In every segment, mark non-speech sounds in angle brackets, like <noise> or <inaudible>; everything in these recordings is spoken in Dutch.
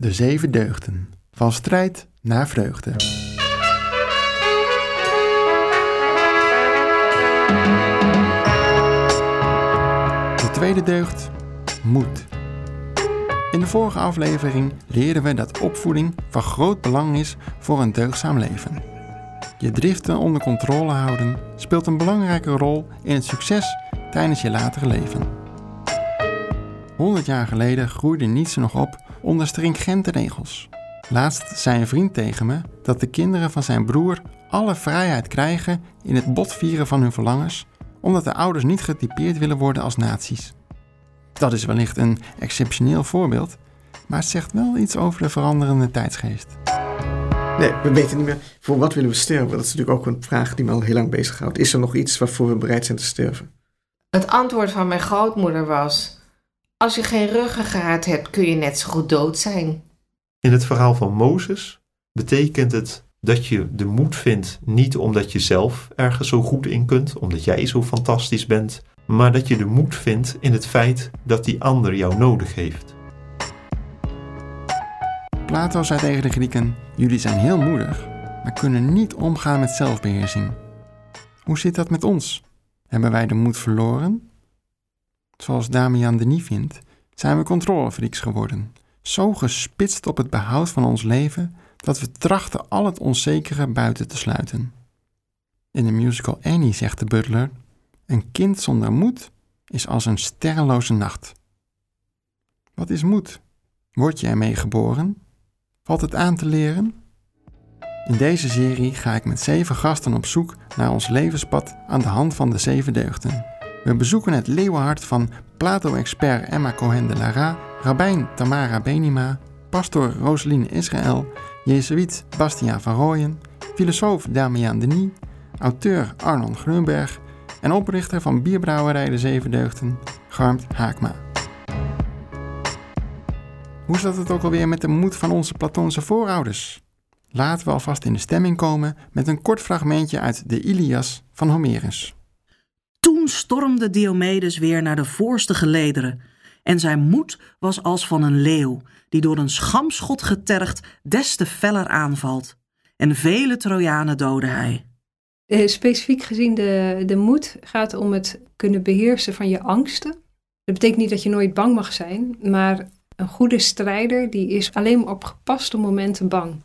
De zeven deugden. Van strijd naar vreugde. De tweede deugd. Moed. In de vorige aflevering leerden we dat opvoeding van groot belang is voor een deugdzaam leven. Je driften onder controle houden speelt een belangrijke rol in het succes tijdens je latere leven. 100 jaar geleden groeide Nietzsche nog op onder stringente regels. Laatst zei een vriend tegen me dat de kinderen van zijn broer alle vrijheid krijgen in het botvieren van hun verlangens, omdat de ouders niet getypeerd willen worden als nazi's. Dat is wellicht een exceptioneel voorbeeld, maar het zegt wel iets over de veranderende tijdsgeest. Nee, we weten niet meer voor wat willen we sterven. Dat is natuurlijk ook een vraag die me al heel lang bezighoudt. Is er nog iets waarvoor we bereid zijn te sterven? Het antwoord van mijn grootmoeder was: Als je geen ruggengraat hebt, kun je net zo goed dood zijn. In het verhaal van Mozes betekent het dat je de moed vindt niet omdat je zelf ergens zo goed in kunt, omdat jij zo fantastisch bent, maar dat je de moed vindt in het feit dat die ander jou nodig heeft. Plato zei tegen de Grieken: Jullie zijn heel moedig, maar kunnen niet omgaan met zelfbeheersing. Hoe zit dat met ons? Hebben wij de moed verloren? Zoals Damian Denis vindt, zijn we controlefreaks geworden. Zo gespitst op het behoud van ons leven dat we trachten al het onzekere buiten te sluiten. In de musical Annie zegt de butler: Een kind zonder moed is als een sterrenloze nacht. Wat is moed? Word je ermee geboren? Valt het aan te leren? In deze serie ga ik met zeven gasten op zoek naar ons levenspad aan de hand van de zeven deugden. We bezoeken het leeuwenhart van Plato-expert Emma Cohen de Lara, rabbijn Tamara Benima, pastor Roseline Israël, jezuïet Bastiaan van Rooyen, filosoof Damian Denis, auteur Arnon Grunberg en oprichter van bierbrouwerij De Zeven Deugden, Garmt Haakma. Hoe zat het ook alweer met de moed van onze Platoonse voorouders? Laten we alvast in de stemming komen met een kort fragmentje uit de Ilias van Homerus. Toen stormde Diomedes weer naar de voorste gelederen. En zijn moed was als van een leeuw, die door een schamschot getergd des te feller aanvalt. En vele Trojanen doodde hij. Eh, specifiek gezien de, de moed gaat om het kunnen beheersen van je angsten. Dat betekent niet dat je nooit bang mag zijn, maar een goede strijder die is alleen op gepaste momenten bang.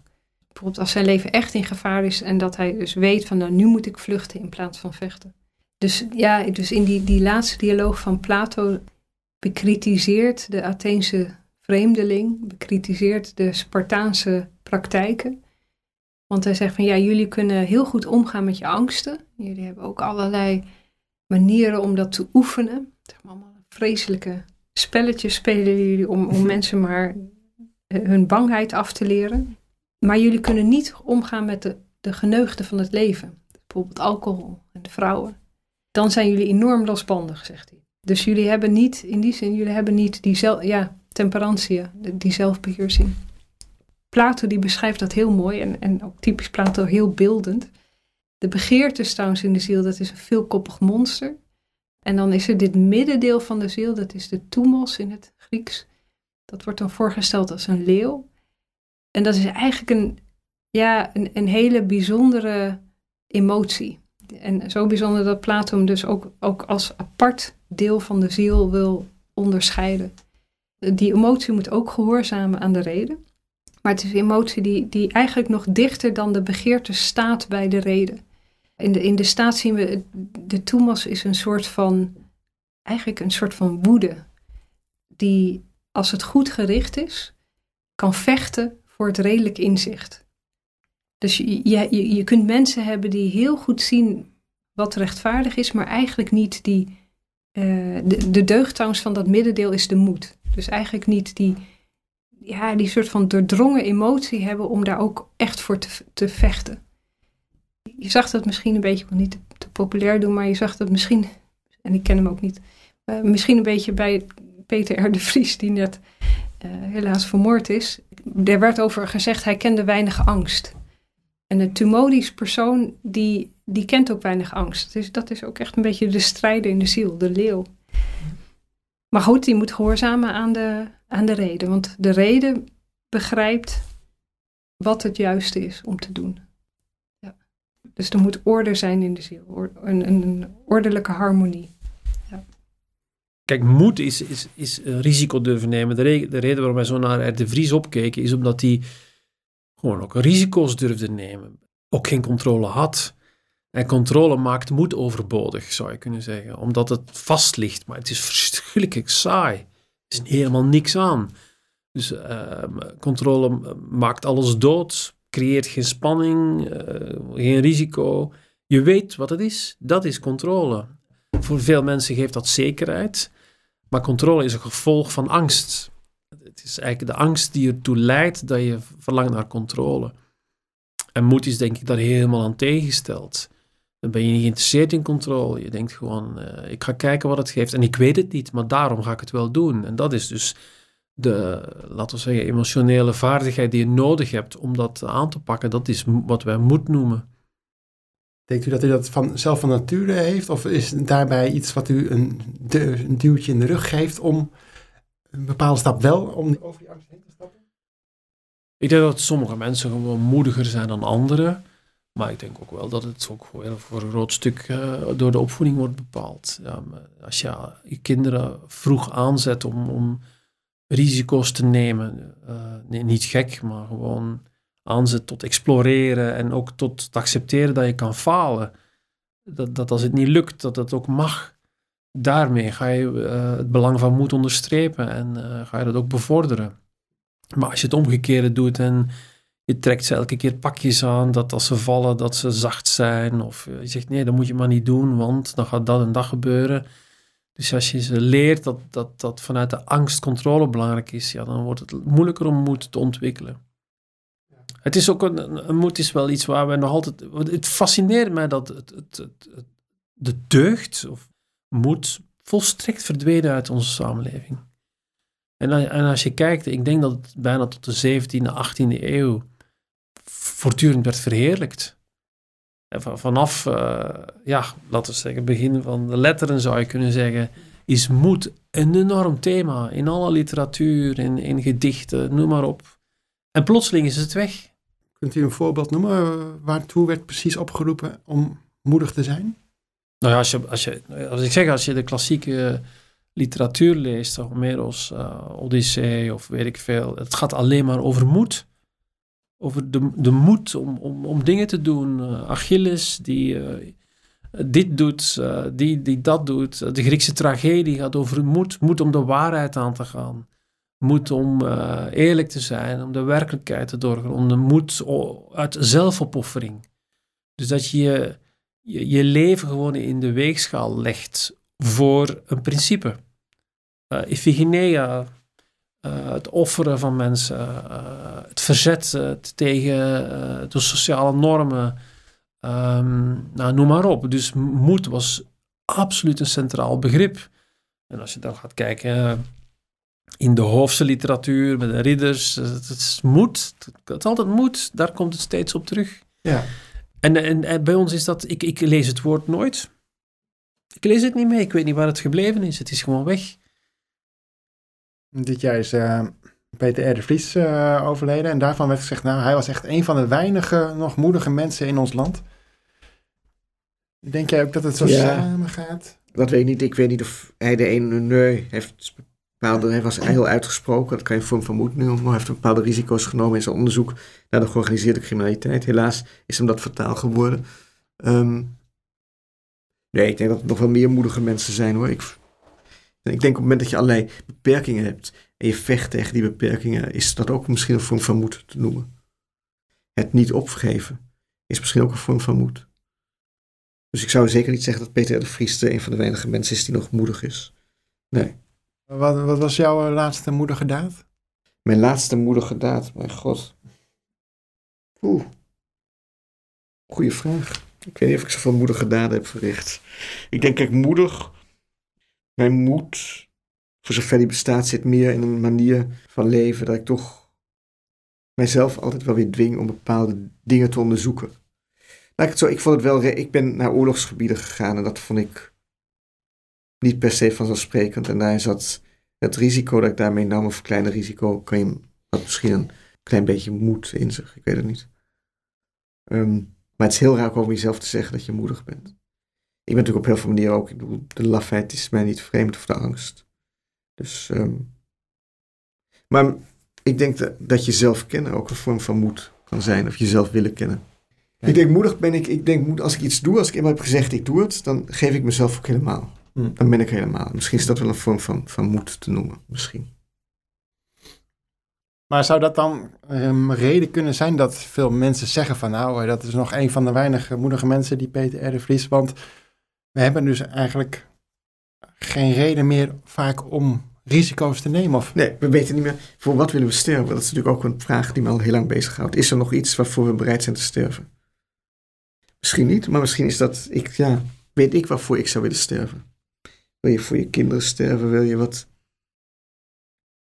Bijvoorbeeld als zijn leven echt in gevaar is en dat hij dus weet van nou nu moet ik vluchten in plaats van vechten. Dus ja, dus in die, die laatste dialoog van Plato bekritiseert de Atheense vreemdeling, bekritiseert de Spartaanse praktijken. Want hij zegt van ja, jullie kunnen heel goed omgaan met je angsten. Jullie hebben ook allerlei manieren om dat te oefenen. Zeg maar allemaal vreselijke spelletjes spelen jullie om, om <laughs> mensen maar eh, hun bangheid af te leren. Maar jullie kunnen niet omgaan met de, de geneugten van het leven. Bijvoorbeeld alcohol en de vrouwen. Dan zijn jullie enorm losbandig, zegt hij. Dus jullie hebben niet, in die zin, jullie hebben niet die zelf, ja, temperantia, die zelfbeheersing. Plato die beschrijft dat heel mooi en, en ook typisch Plato heel beeldend. De begeerte trouwens in de ziel, dat is een veelkoppig monster. En dan is er dit middendeel van de ziel, dat is de toemos in het Grieks. Dat wordt dan voorgesteld als een leeuw. En dat is eigenlijk een, ja, een, een hele bijzondere emotie. En zo bijzonder dat Plato hem dus ook, ook als apart deel van de ziel wil onderscheiden. Die emotie moet ook gehoorzamen aan de reden. Maar het is een emotie die, die eigenlijk nog dichter dan de begeerte staat bij de reden. In de, in de staat zien we, de Thomas is een soort van, eigenlijk een soort van woede. Die, als het goed gericht is, kan vechten voor het redelijk inzicht. Dus je, je, je kunt mensen hebben die heel goed zien wat rechtvaardig is, maar eigenlijk niet die. Uh, de, de van dat middendeel is de moed. Dus eigenlijk niet die, ja, die soort van doordrongen emotie hebben om daar ook echt voor te, te vechten. Je zag dat misschien een beetje, ik wil niet te, populair doen, maar je zag dat misschien, en ik ken hem ook niet, uh, misschien een beetje bij Peter R. de Vries, die net uh, helaas vermoord is. Er werd over gezegd, hij kende weinig angst. En een tumodisch persoon, die, die kent ook weinig angst. Dus dat is ook echt een beetje de strijder in de ziel, de leeuw. Maar goed, die moet gehoorzamen aan de, aan de reden. Want de reden begrijpt wat het juiste is om te doen. Ja. Dus er moet orde zijn in de ziel, een, een ordelijke harmonie. Kijk, moed is, is, is risico durven nemen. De, de reden waarom wij zo naar de Vries opkeken, is omdat hij gewoon ook risico's durfde nemen. Ook geen controle had. En controle maakt moed overbodig, zou je kunnen zeggen. Omdat het vast ligt. Maar het is verschrikkelijk saai. Er is helemaal niks aan. Dus uh, controle maakt alles dood. Creëert geen spanning. Uh, geen risico. Je weet wat het is. Dat is controle. Voor veel mensen geeft dat zekerheid. Maar controle is een gevolg van angst. Is eigenlijk de angst die ertoe leidt dat je verlangt naar controle. En moed is denk ik daar helemaal aan tegengesteld. Dan ben je niet geïnteresseerd in controle. Je denkt gewoon, uh, ik ga kijken wat het geeft. En ik weet het niet, maar daarom ga ik het wel doen. En dat is dus de, laten we zeggen, emotionele vaardigheid die je nodig hebt om dat aan te pakken. Dat is wat wij moed noemen. Denkt u dat u dat van, zelf van nature heeft? Of is daarbij iets wat u een, een duwtje in de rug geeft om een bepaalde stap wel om over die angst heen te stappen? Ik denk dat sommige mensen gewoon moediger zijn dan anderen. Maar ik denk ook wel dat het ook voor een groot stuk uh, door de opvoeding wordt bepaald. Ja, als je je kinderen vroeg aanzet om, om risico's te nemen, uh, nee, niet gek, maar gewoon aanzet tot exploreren en ook tot te accepteren dat je kan falen. Dat, dat als het niet lukt, dat het ook mag. Daarmee ga je uh, het belang van moed onderstrepen en uh, ga je dat ook bevorderen. Maar als je het omgekeerde doet en je trekt ze elke keer pakjes aan, dat als ze vallen, dat ze zacht zijn. Of je zegt nee, dat moet je maar niet doen, want dan gaat dat en dat gebeuren. Dus als je ze leert dat, dat, dat vanuit de angst controle belangrijk is, ja, dan wordt het moeilijker om moed te ontwikkelen. Het is ook een, moed is wel iets waar we nog altijd. Het fascineert mij dat het, het, de deugd of moed volstrekt verdwenen uit onze samenleving. En, en als je kijkt, ik denk dat het bijna tot de 17e, 18e eeuw voortdurend werd verheerlijkt. En vanaf, uh, ja, laten we zeggen, begin van de letteren zou je kunnen zeggen, is moed een enorm thema in alle literatuur, in, in gedichten, noem maar op. En plotseling is het weg. Kunt u een voorbeeld noemen waartoe werd precies opgeroepen om moedig te zijn? Nou ja, als, je, als, ik zeg, als je de klassieke literatuur leest, Homeros, uh, Odyssee of weet ik veel, het gaat alleen maar over moed. Over de, de moed om, om, om dingen te doen. Uh, Achilles die dit doet, die, die dat doet. De Griekse tragedie gaat over moed, moed om de waarheid aan te gaan moed om eerlijk te zijn, om de werkelijkheid te doorgronden, de moed uit zelfopoffering. Dus dat je, je leven gewoon in de weegschaal legt voor een principe. Uh, Iphigenia, uh, het offeren van mensen, het verzet tegen de sociale normen, um, nou, noem maar op. Dus moed was absoluut een centraal begrip. En als je dan gaat kijken in de hoofdse literatuur, met de ridders. Het is moed. Het is altijd moed. Daar komt het steeds op terug. Ja. En, en, en, bij ons is dat... Ik, ik lees het woord nooit. Ik lees het niet meer. Ik weet niet waar het gebleven is. Het is gewoon weg. Dit jaar is uh, Peter R. de Vries uh, overleden. En daarvan werd gezegd... Nou, hij was echt een van de weinige nog moedige mensen in ons land. Denk jij ook dat het zo ja. samen gaat? Dat weet ik niet. Ik weet niet of hij de ene nee heeft bepaalde, hij was heel uitgesproken, dat kan je vorm van moed maar hij heeft bepaalde risico's genomen in zijn onderzoek naar de georganiseerde criminaliteit. Helaas is hem dat fataal geworden. Um, nee, ik denk dat er nog wel meer moedige mensen zijn hoor. Ik, ik denk op het moment dat je allerlei beperkingen hebt en je vecht tegen die beperkingen, is dat ook misschien een vorm van moed te noemen. Het niet opgeven is misschien ook een vorm van moed. Dus ik zou zeker niet zeggen dat Peter de Vries een van de weinige mensen is die nog moedig is. Nee. Wat, wat was jouw laatste moedige daad? Mijn laatste moedige daad, mijn god. Oeh. Goeie vraag. Ik weet niet of ik zoveel moedige daden heb verricht. Ik denk, kijk, moedig. Mijn moed, voor zover die bestaat, zit meer in een manier van leven dat ik toch mijzelf altijd wel weer dwing om bepaalde dingen te onderzoeken. Laat ik het zo, ik vond het wel, ik ben naar oorlogsgebieden gegaan en dat vond ik niet per se vanzelfsprekend. En daar zat het risico dat ik daarmee nam, of kleine risico, kan je dat misschien een klein beetje moed in zich. Ik weet het niet. Ehm, maar het is heel raar om jezelf te zeggen dat je moedig bent. Ik ben natuurlijk op heel veel manieren ook. Ik bedoel, de lafheid is mij niet vreemd of de angst. Dus, ehm, maar ik denk dat, dat jezelf kennen ook een vorm van moed kan zijn. Of jezelf willen kennen. Ik denk moedig ben ik, ik denk als ik iets doe, als ik eenmaal heb gezegd ik doe het, dan geef ik mezelf ook helemaal. Hmm. Dan ben ik helemaal. Misschien is dat wel een vorm van, van moed te noemen. Misschien. Maar zou dat dan een reden kunnen zijn dat veel mensen zeggen van nou, dat is nog een van de weinige moedige mensen die Peter R. de Vries, want we hebben dus eigenlijk geen reden meer vaak om risico's te nemen. Of... Nee, we weten niet meer voor wat willen we sterven. Dat is natuurlijk ook een vraag die me al heel lang bezighoudt. Is er nog iets waarvoor we bereid zijn te sterven? Misschien niet, maar misschien is dat, ik, ja, weet ik waarvoor ik zou willen sterven. Wil je voor je kinderen sterven? Wil je wat?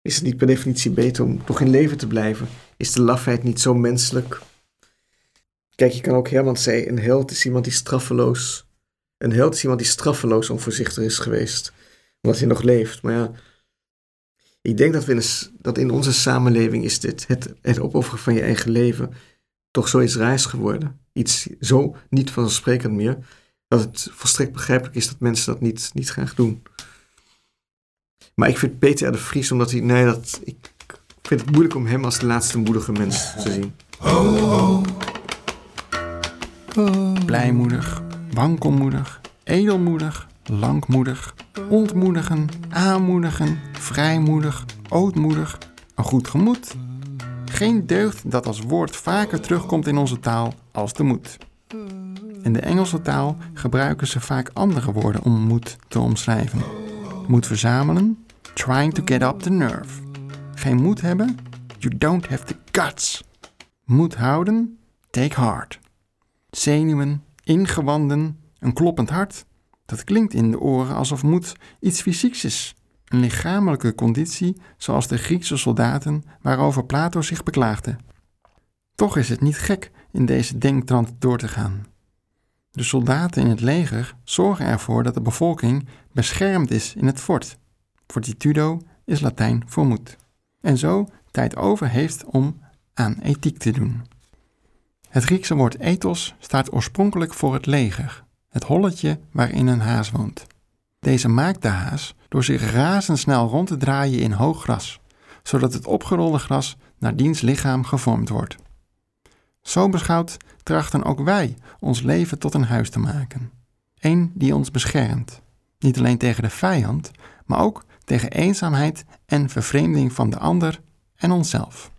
Is het niet per definitie beter om toch in leven te blijven? Is de lafheid niet zo menselijk? Kijk, je kan ook Herman zei, een held is iemand die straffeloos... Een held is iemand die straffeloos onvoorzichtig is geweest. Omdat hij nog leeft. Maar ja, ik denk dat, we in, dat in onze samenleving is dit, het, het opofferen van je eigen leven, toch zoiets raars geworden. Iets zo niet vanzelfsprekend meer, dat het volstrekt begrijpelijk is dat mensen dat niet, niet graag doen. Maar ik vind Peter de Vries, omdat hij, nee, dat, ik vind het moeilijk om hem als de laatste moedige mens te zien. Blijmoedig, wankelmoedig, edelmoedig, langmoedig, ontmoedigen, aanmoedigen, vrijmoedig, ootmoedig, een goed gemoed. Geen deugd dat als woord vaker terugkomt in onze taal als de moed. In de Engelse taal gebruiken ze vaak andere woorden om moed te omschrijven. Moed verzamelen, trying to get up the nerve. Geen moed hebben, you don't have the guts. Moed houden, take heart. Zenuwen, ingewanden, een kloppend hart. Dat klinkt in de oren alsof moed iets fysieks is. Een lichamelijke conditie zoals de Griekse soldaten waarover Plato zich beklaagde. Toch is het niet gek in deze denktrand door te gaan. De soldaten in het leger zorgen ervoor dat de bevolking beschermd is in het fort. Fortitudo is Latijn voor moed. En zo tijd over heeft om aan ethiek te doen. Het Griekse woord ethos staat oorspronkelijk voor het leger, het holletje waarin een haas woont. Deze maakt de haas door zich razendsnel rond te draaien in hoog gras, zodat het opgerolde gras naar diens lichaam gevormd wordt. Zo beschouwd trachten ook wij ons leven tot een huis te maken. Eén die ons beschermt, niet alleen tegen de vijand, maar ook tegen eenzaamheid en vervreemding van de ander en onszelf.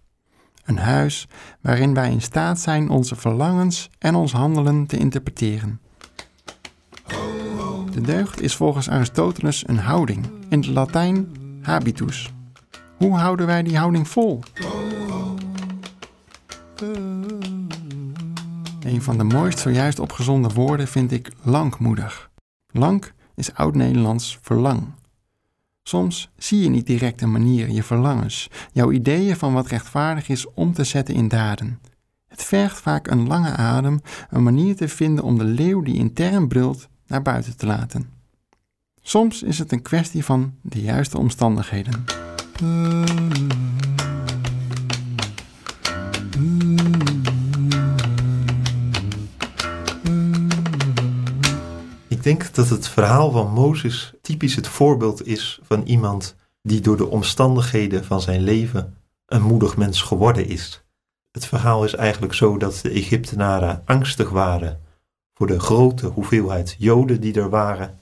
Een huis waarin wij in staat zijn onze verlangens en ons handelen te interpreteren. De deugd is volgens Aristoteles een houding, in het Latijn habitus. Hoe houden wij die houding vol? Een van de mooist zojuist opgezonden woorden vind ik langmoedig. Lang is oud-Nederlands verlang. Soms zie je niet direct een manier je verlangens, jouw ideeën van wat rechtvaardig is om te zetten in daden. Het vergt vaak een lange adem, een manier te vinden om de leeuw die intern brult naar buiten te laten. Soms is het een kwestie van de juiste omstandigheden. Ik denk dat het verhaal van Mozes typisch het voorbeeld is van iemand die door de omstandigheden van zijn leven een moedig mens geworden is. Het verhaal is eigenlijk zo dat de Egyptenaren angstig waren voor de grote hoeveelheid Joden die er waren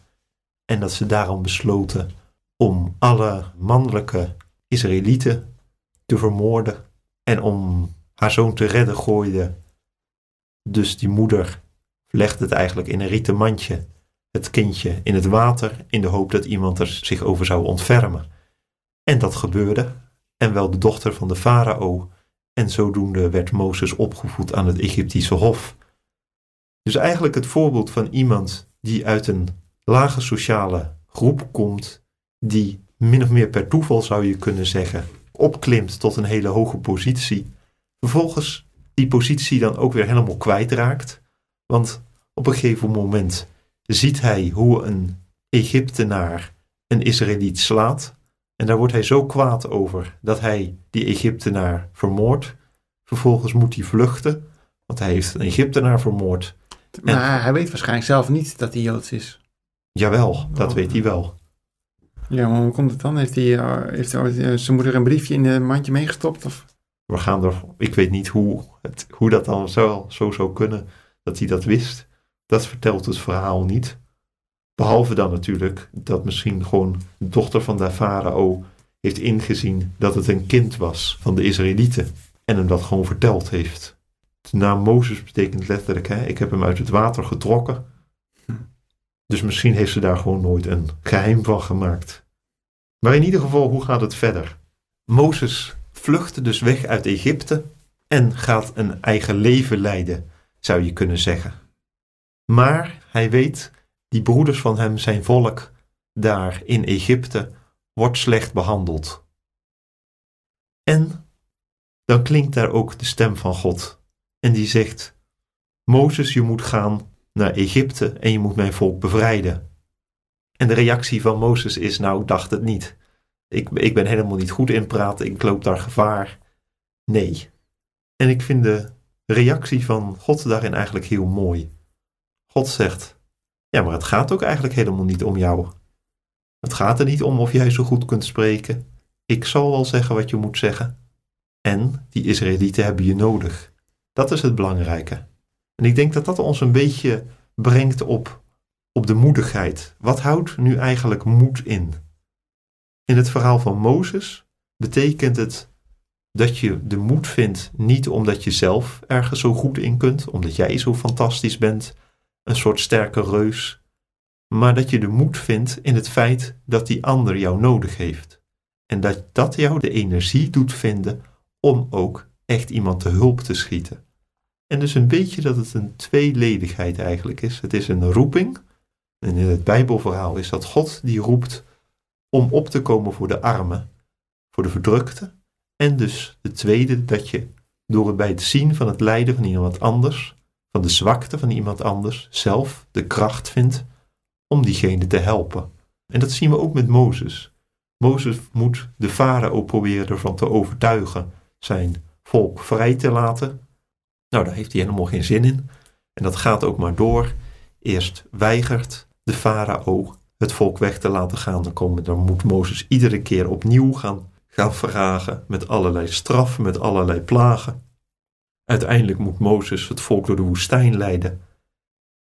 en dat ze daarom besloten om alle mannelijke Israëlieten te vermoorden en om haar zoon te redden gooide. Dus die moeder legde het eigenlijk in een rieten mandje het kindje in het water in de hoop dat iemand er zich over zou ontfermen. En dat gebeurde, en wel de dochter van de farao, en zodoende werd Mozes opgevoed aan het Egyptische hof. Dus eigenlijk het voorbeeld van iemand die uit een lage sociale groep komt, die min of meer per toeval zou je kunnen zeggen, opklimt tot een hele hoge positie, vervolgens die positie dan ook weer helemaal kwijtraakt, want op een gegeven moment ziet hij hoe een Egyptenaar een Israëliet slaat. En daar wordt hij zo kwaad over dat hij die Egyptenaar vermoordt. Vervolgens moet hij vluchten, want hij heeft een Egyptenaar vermoord. Maar hij weet waarschijnlijk zelf niet dat hij Joods is. Jawel, dat Oh. weet hij wel. Ja, maar hoe komt het dan? Heeft hij, eh, heeft hij eh, zijn moeder een briefje in een mandje meegestopt? Of? We gaan er, ik weet niet hoe, het, hoe dat dan zo, zo zou kunnen dat hij dat wist. Dat vertelt het verhaal niet. Behalve dan natuurlijk dat misschien gewoon de dochter van de farao heeft ingezien dat het een kind was van de Israëlieten en hem dat gewoon verteld heeft. De naam Mozes betekent letterlijk, hè, ik heb hem uit het water getrokken. Dus misschien heeft ze daar gewoon nooit een geheim van gemaakt. Maar in ieder geval, hoe gaat het verder? Mozes vluchtte dus weg uit Egypte en gaat een eigen leven leiden, zou je kunnen zeggen. Maar hij weet, die broeders van hem, zijn volk daar in Egypte, wordt slecht behandeld. En dan klinkt daar ook de stem van God. En die zegt: Mozes, je moet gaan naar Egypte en je moet mijn volk bevrijden. En de reactie van Mozes is: Nou, dacht het niet. Ik, ik ben helemaal niet goed in praten, ik loop daar gevaar. Nee. En ik vind de reactie van God daarin eigenlijk heel mooi. God zegt: Ja, maar het gaat ook eigenlijk helemaal niet om jou. Het gaat er niet om of jij zo goed kunt spreken. Ik zal wel zeggen wat je moet zeggen. En die Israëlieten hebben je nodig. Dat is het belangrijke. En ik denk dat dat ons een beetje brengt op, op de moedigheid. Wat houdt nu eigenlijk moed in? In het verhaal van Mozes betekent het dat je de moed vindt niet omdat je zelf ergens zo goed in kunt, omdat jij zo fantastisch bent, een soort sterke reus, maar dat je de moed vindt in het feit dat die ander jou nodig heeft. En dat dat jou de energie doet vinden om ook echt iemand te hulp te schieten. En dus een beetje dat het een tweeledigheid eigenlijk is. Het is een roeping. En in het Bijbelverhaal is dat God die roept om op te komen voor de armen, voor de verdrukte. En dus de tweede, dat je door het bij het zien van het lijden van iemand anders, van de zwakte van iemand anders, zelf de kracht vindt om diegene te helpen. En dat zien we ook met Mozes. Mozes moet de farao proberen ervan te overtuigen zijn volk vrij te laten. Nou, daar heeft hij helemaal geen zin in. En dat gaat ook maar door. Eerst weigert de farao het volk weg te laten gaan. Dan, komen, dan moet Mozes iedere keer opnieuw gaan, gaan vragen met allerlei straffen, met allerlei plagen. Uiteindelijk moet Mozes het volk door de woestijn leiden.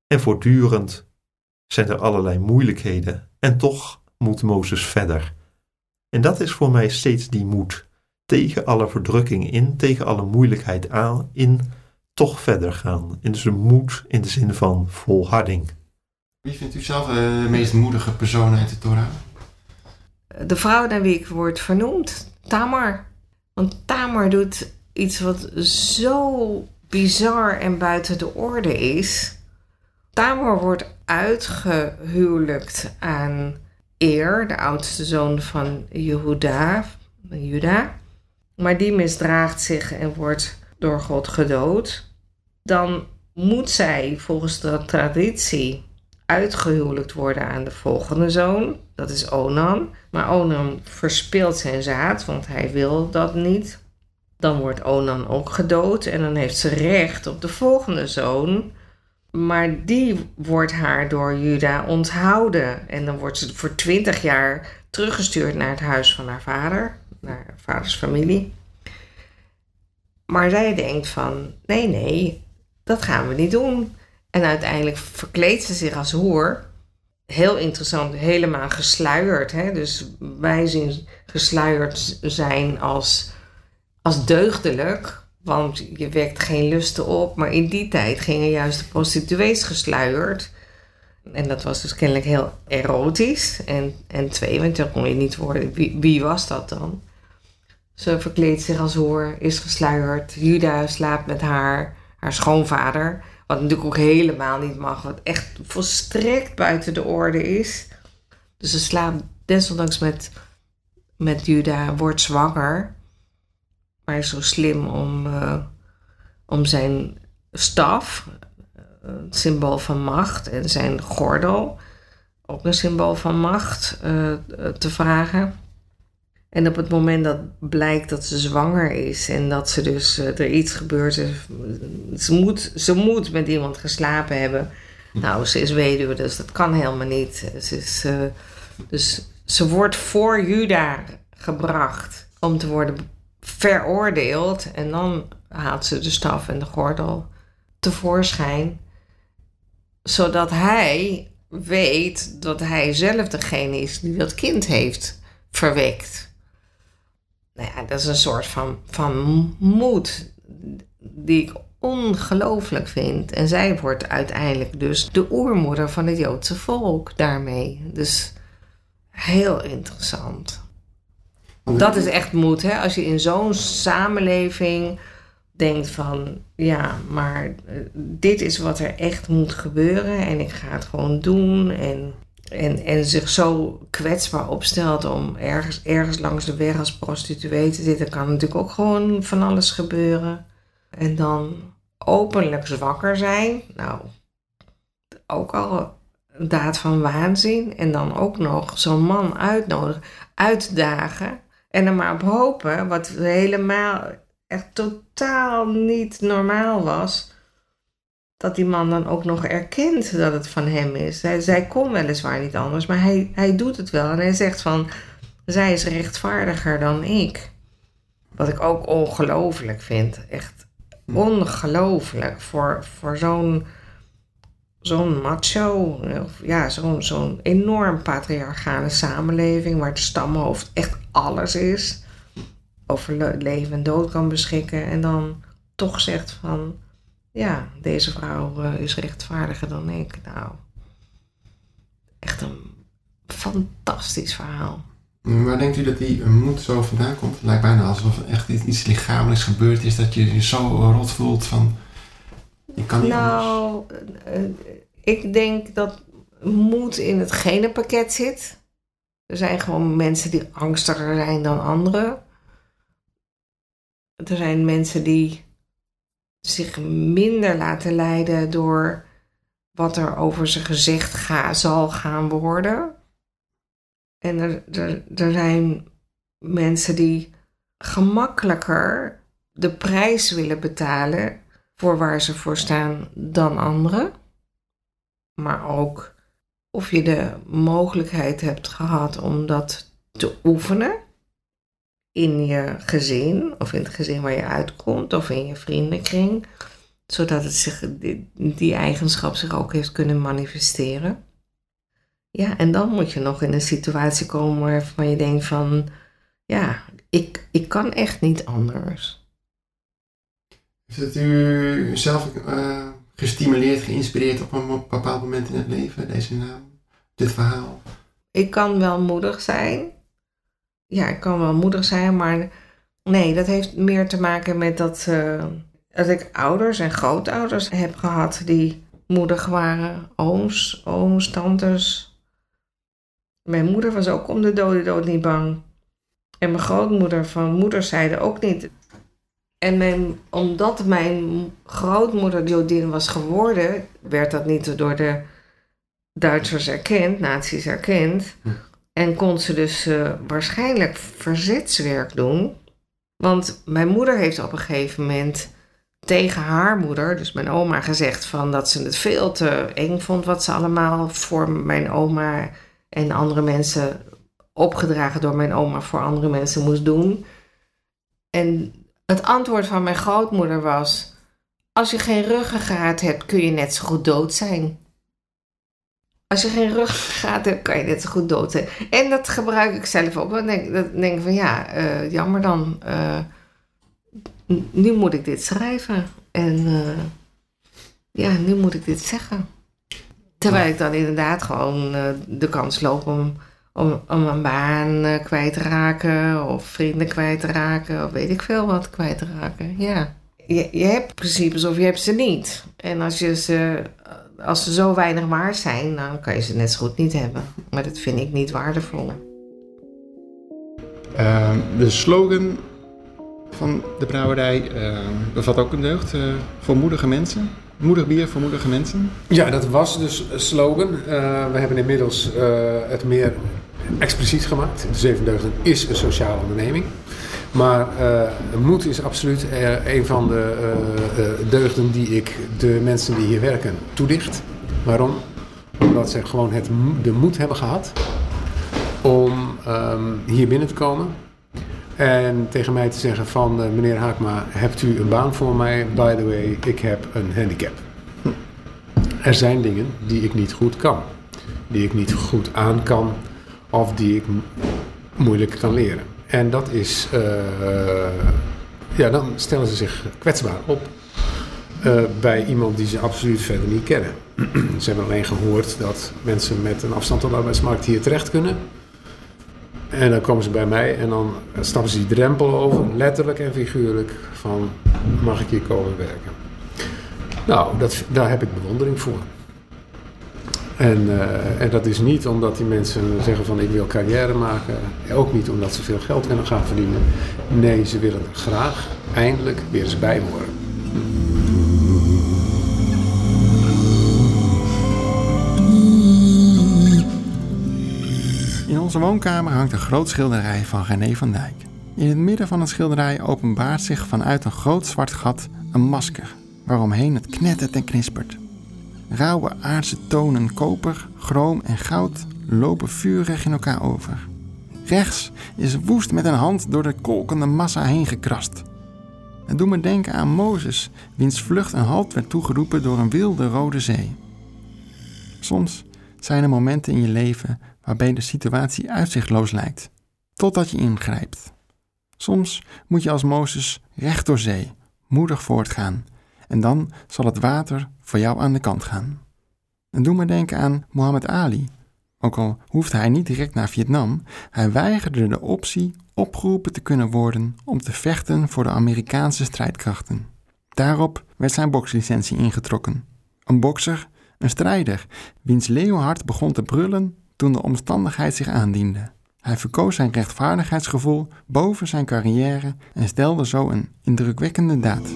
En voortdurend zijn er allerlei moeilijkheden. En toch moet Mozes verder. En dat is voor mij steeds die moed. Tegen alle verdrukking in, tegen alle moeilijkheid aan, in toch verder gaan. En dus een moed in de zin van volharding. Wie vindt u zelf eh, de meest moedige persoon uit de Torah? De vrouw naar wie ik word vernoemd, Tamar. Want Tamar doet iets wat zo bizar en buiten de orde is. Tamar wordt uitgehuwelijkt aan Eer, de oudste zoon van Jehuda, Juda. Maar die misdraagt zich en wordt door God gedood. Dan moet zij volgens de traditie uitgehuwelijkt worden aan de volgende zoon. Dat is Onan. Maar Onan verspeelt zijn zaad, want hij wil dat niet. Dan wordt Onan ook gedood en dan heeft ze recht op de volgende zoon. Maar die wordt haar door Juda onthouden. En dan wordt ze voor twintig jaar teruggestuurd naar het huis van haar vader, naar haar vaders familie. Maar zij denkt van, nee, nee, dat gaan we niet doen. En uiteindelijk verkleedt ze zich als hoer. Heel interessant, helemaal gesluierd. Hè? Dus wij zien gesluierd zijn als, als deugdelijk. Want je wekt geen lusten op. Maar in die tijd gingen juist de prostituees gesluierd. En dat was dus kennelijk heel erotisch. En, en twee, want dan kon je niet worden. Wie, wie was dat dan? Ze verkleedt zich als hoer, is gesluierd. Juda slaapt met haar, haar schoonvader. Wat natuurlijk ook helemaal niet mag. Wat echt volstrekt buiten de orde is. Dus ze slaapt desondanks met, met Juda, wordt zwanger. Maar is zo slim om, uh, om zijn staf, een symbool van macht, en zijn gordel, ook een symbool van macht, uh, te vragen. En op het moment dat blijkt dat ze zwanger is en dat ze dus eh, er iets gebeurt, ze, ze, moet, ze moet met iemand geslapen hebben. Nou, ze is weduwe, dus dat kan helemaal niet. Ze is, eh, dus ze wordt voor Juda gebracht om te worden veroordeeld. En dan haalt ze de staf en de gordel tevoorschijn. Zodat hij weet dat hij zelf degene is die dat kind heeft verwekt. Nou ja, dat is een soort van, van moed die ik ongelooflijk vind. En zij wordt uiteindelijk dus de oermoeder van het Joodse volk daarmee. Dus heel interessant. Dat is echt moed, hè? Als je in zo'n samenleving denkt van, ja, maar eh, dit is wat er echt moet gebeuren en ik ga het gewoon doen. En, en, en zich zo kwetsbaar opstelt om ergens, ergens langs de weg als prostituee te zitten, kan natuurlijk ook gewoon van alles gebeuren. En dan openlijk zwakker zijn, nou, ook al een daad van waanzin. En dan ook nog zo'n man uitnodigen, uitdagen. En er maar op hopen, wat helemaal echt totaal niet normaal was, dat die man dan ook nog erkent dat het van hem is. Zij, zij kon weliswaar niet anders, maar hij, hij doet het wel. En hij zegt van, zij is rechtvaardiger dan ik. Wat ik ook ongelooflijk vind. Echt ongelooflijk voor, voor zo'n zo'n macho, ja, zo'n zo'n enorm patriarchale samenleving waar het stamhoofd echt alles is, over leven en dood kan beschikken en dan toch zegt van, ja, deze vrouw eh, is rechtvaardiger dan ik. Nou, echt een fantastisch verhaal. Waar denkt u dat die moed zo vandaan komt? Het lijkt bijna alsof er echt iets lichamelijks gebeurd is dat je je zo rot voelt van, je kan niet nou, eh, ik denk dat moed in het genenpakket zit. Er zijn gewoon mensen die angstiger zijn dan anderen. Er zijn mensen die zich minder laten leiden door wat er over ze gezegd ga, zal gaan worden. En er, er, er zijn mensen die gemakkelijker de prijs willen betalen voor waar ze voor staan dan anderen. Maar ook of je de mogelijkheid hebt gehad om dat te oefenen in je gezin of in het gezin waar je uitkomt of in je vriendenkring, zodat het zich, die, die eigenschap zich ook heeft kunnen manifesteren. Ja, en dan moet je nog in een situatie komen waarvan je denkt van, ja, ik, ik kan echt niet anders. Heeft het u zelf eh, gestimuleerd, geïnspireerd op een bepaald moment in het leven, deze naam, dit verhaal? Ik kan wel moedig zijn. Ja, ik kan wel moedig zijn, maar nee, dat heeft meer te maken met dat, eh, dat ik ouders en grootouders heb gehad die moedig waren. Ooms, ooms, tantes. Mijn moeder was ook om de dode dood niet bang. En mijn grootmoeder van moederszijde ook niet. En mijn, omdat mijn grootmoeder Jodin was geworden, werd dat niet door de Duitsers erkend, nazi's erkend. En kon ze dus eh, waarschijnlijk verzetswerk doen. Want mijn moeder heeft op een gegeven moment tegen haar moeder, dus mijn oma, gezegd van dat ze het veel te eng vond wat ze allemaal voor mijn oma en andere mensen opgedragen door mijn oma voor andere mensen moest doen. En het antwoord van mijn grootmoeder was: Als je geen ruggengraat hebt, kun je net zo goed dood zijn. Als je geen ruggengraat hebt, kan je net zo goed dood zijn. En dat gebruik ik zelf ook. Dan denk, dan denk ik van ja, eh, jammer dan. eh, nu moet ik dit schrijven. En eh, ja, nu moet ik dit zeggen. Terwijl ik dan inderdaad gewoon de kans loop om, om, om een baan kwijt te raken. Of vrienden kwijt te raken. Of weet ik veel wat kwijt te raken. Ja. Je, je hebt principes of je hebt ze niet. En als, je ze, als ze zo weinig waard zijn, dan kan je ze net zo goed niet hebben. Maar dat vind ik niet waardevol. Ehm, de slogan van de brouwerij ehm, bevat ook een deugd eh, voor moedige mensen. Moedig bier voor moedige mensen. Ja, dat was dus een slogan. Eh, we hebben inmiddels eh, het meer expliciet gemaakt. De Zeven Deugden is een sociale onderneming. Maar uh, moed is absoluut uh, een van de uh, deugden die ik de mensen die hier werken toedicht. Waarom? Omdat ze gewoon het, de moed hebben gehad om um, hier binnen te komen. En tegen mij te zeggen van meneer Haakma, hebt u een baan voor mij? By the way, ik heb een handicap. Er zijn dingen die ik niet goed kan. Die ik niet goed aan kan of die ik moeilijk kan leren. En dat is, uh, ja, dan stellen ze zich kwetsbaar op uh, bij iemand die ze absoluut verder niet kennen. <clears throat> ze hebben alleen gehoord dat mensen met een afstand tot de arbeidsmarkt hier terecht kunnen. En dan komen ze bij mij en dan stappen ze die drempel over, letterlijk en figuurlijk, van mag ik hier komen werken. Nou, dat, daar heb ik bewondering voor. En, uh, en dat is niet omdat die mensen zeggen van ik wil carrière maken. Ook niet omdat ze veel geld willen gaan verdienen. Nee, ze willen graag eindelijk weer eens bij horen. In onze woonkamer hangt een groot schilderij van René van Dijk. In het midden van het schilderij openbaart zich vanuit een groot zwart gat een masker, waaromheen het knettert en knispert. Rauwe aardse tonen koper, chroom en goud lopen vurig in elkaar over. Rechts is woest met een hand door de kolkende massa heen gekrast. Het doet me denken aan Mozes, wiens vlucht een halt werd toegeroepen door een wilde rode zee. Soms zijn er momenten in je leven waarbij de situatie uitzichtloos lijkt, totdat je ingrijpt. Soms moet je als Mozes recht door zee, moedig voortgaan en dan zal het water voor jou aan de kant gaan. En doe maar denken aan Muhammad Ali. Ook al hoefde hij niet direct naar Vietnam, hij weigerde de optie opgeroepen te kunnen worden om te vechten voor de Amerikaanse strijdkrachten. Daarop werd zijn bokslicentie ingetrokken. Een bokser, een strijder, wiens leeuwhart begon te brullen toen de omstandigheid zich aandiende. Hij verkoos zijn rechtvaardigheidsgevoel boven zijn carrière en stelde zo een indrukwekkende daad.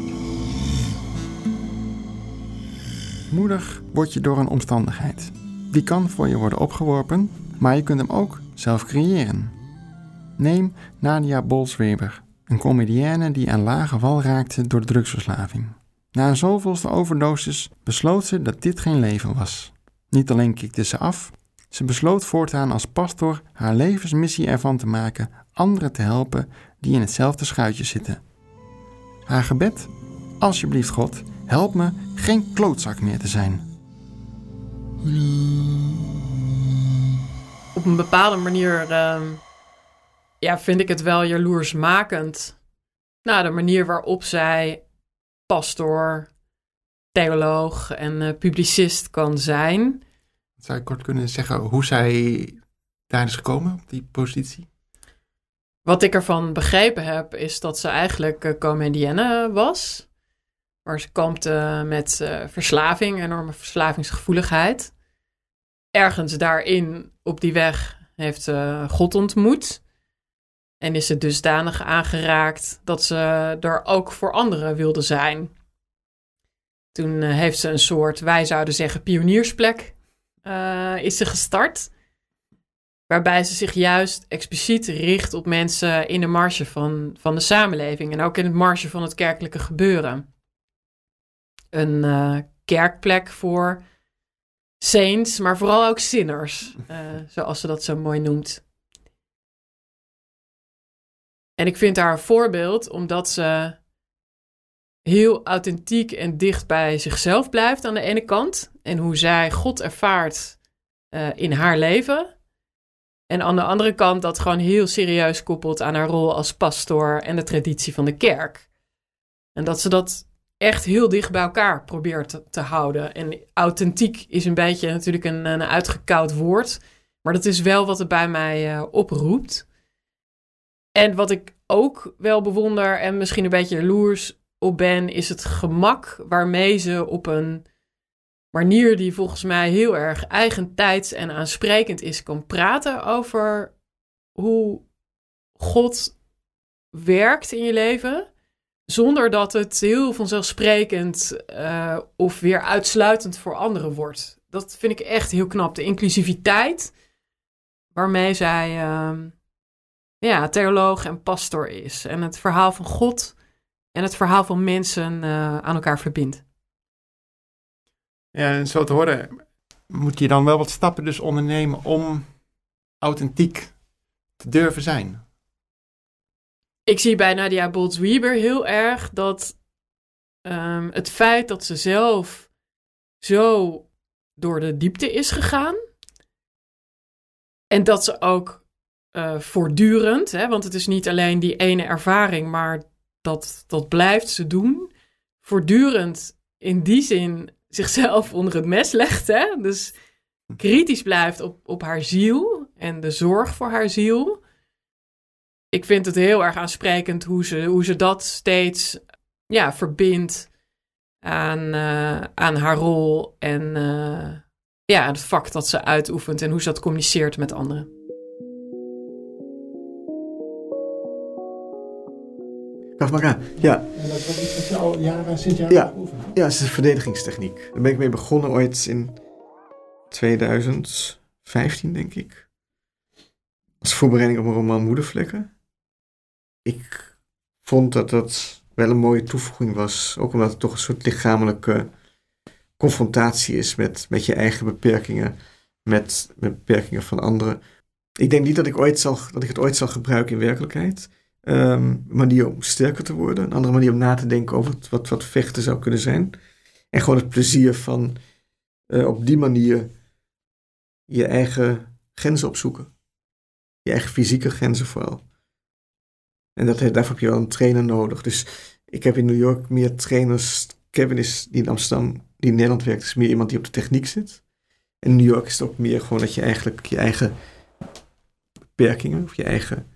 Moedig word je door een omstandigheid. Die kan voor je worden opgeworpen, maar je kunt hem ook zelf creëren. Neem Nadia Bolsweber, een comedienne die aan lage wal raakte door drugsverslaving. Na een zoveelste overdosis besloot ze dat dit geen leven was. Niet alleen kikte ze af, ze besloot voortaan als pastor haar levensmissie ervan te maken anderen te helpen die in hetzelfde schuitje zitten. Haar gebed: Alsjeblieft, God, help me geen klootzak meer te zijn. Op een bepaalde manier uh, ja, vind ik het wel jaloersmakend. Nou, de manier waarop zij pastor, theoloog en uh, publicist kan zijn. Zou je kort kunnen zeggen hoe zij daar is gekomen, op die positie? Wat ik ervan begrepen heb, is dat ze eigenlijk uh, comedienne was. Maar ze kampte met uh, verslaving, enorme verslavingsgevoeligheid. Ergens daarin, op die weg, heeft ze God ontmoet. En is ze dusdanig aangeraakt dat ze er ook voor anderen wilde zijn. Toen uh, heeft ze een soort, wij zouden zeggen, pioniersplek is ze gestart. Waarbij ze zich juist expliciet richt op mensen in de marge van, van de samenleving. En ook in het marge van het kerkelijke gebeuren een uh, kerkplek voor saints, maar vooral ook sinners, uh, <laughs> zoals ze dat zo mooi noemt. En ik vind haar een voorbeeld omdat ze heel authentiek en dicht bij zichzelf blijft aan de ene kant. En hoe zij God ervaart uh, in haar leven. En aan de andere kant dat gewoon heel serieus koppelt aan haar rol als pastoor en de traditie van de kerk. En dat ze dat echt heel dicht bij elkaar probeert te, houden. En authentiek is een beetje natuurlijk een, een uitgekoud woord. Maar dat is wel wat het bij mij uh, oproept. En wat ik ook wel bewonder en misschien een beetje jaloers op ben, is het gemak waarmee ze op een manier die volgens mij heel erg eigentijds en aansprekend is, kan praten over hoe God werkt in je leven. Zonder dat het heel vanzelfsprekend uh, of weer uitsluitend voor anderen wordt. Dat vind ik echt heel knap. De inclusiviteit waarmee zij ehm, ja, theoloog en pastor is. En het verhaal van God en het verhaal van mensen eh, aan elkaar verbindt. Ja, en zo te horen moet je dan wel wat stappen dus ondernemen om authentiek te durven zijn. Ik zie bij Nadia Bolz-Weber heel erg dat ehm, het feit dat ze zelf zo door de diepte is gegaan. En dat ze ook eh, voortdurend, hè, want het is niet alleen die ene ervaring, maar dat, dat blijft ze doen. Voortdurend in die zin zichzelf <laughs> onder het mes legt. Hè? Dus kritisch blijft op, op haar ziel en de zorg voor haar ziel. Ik vind het heel erg aansprekend hoe ze, hoe ze dat steeds ja, verbindt aan, eh, aan haar rol en uh, ja, het vak dat ze uitoefent en hoe ze dat communiceert met anderen. Kafmara, ja. En dat was iets wat je al jaren, sinds jaren ja. Ja, het is een verdedigingstechniek. Daar ben ik mee begonnen ooit in 2015, denk ik. Als voorbereiding op een roman Moedervlekken. Ik vond dat dat wel een mooie toevoeging was. Ook omdat het toch een soort lichamelijke confrontatie is met, met je eigen beperkingen. Met, beperkingen van anderen. Ik denk niet dat ik, ooit zal, dat ik het ooit zal gebruiken in werkelijkheid. Um, manier om sterker te worden. Een andere manier om na te denken over wat, wat vechten zou kunnen zijn. En gewoon het plezier van uh, op die manier je eigen grenzen opzoeken. Je eigen fysieke grenzen vooral. En dat, daarvoor heb je wel een trainer nodig. Dus ik heb in New York meer trainers. Kevin is die in Amsterdam, die in Nederland werkt, is meer iemand die op de techniek zit. En in New York is het ook meer gewoon dat je eigenlijk je eigen beperkingen of je eigen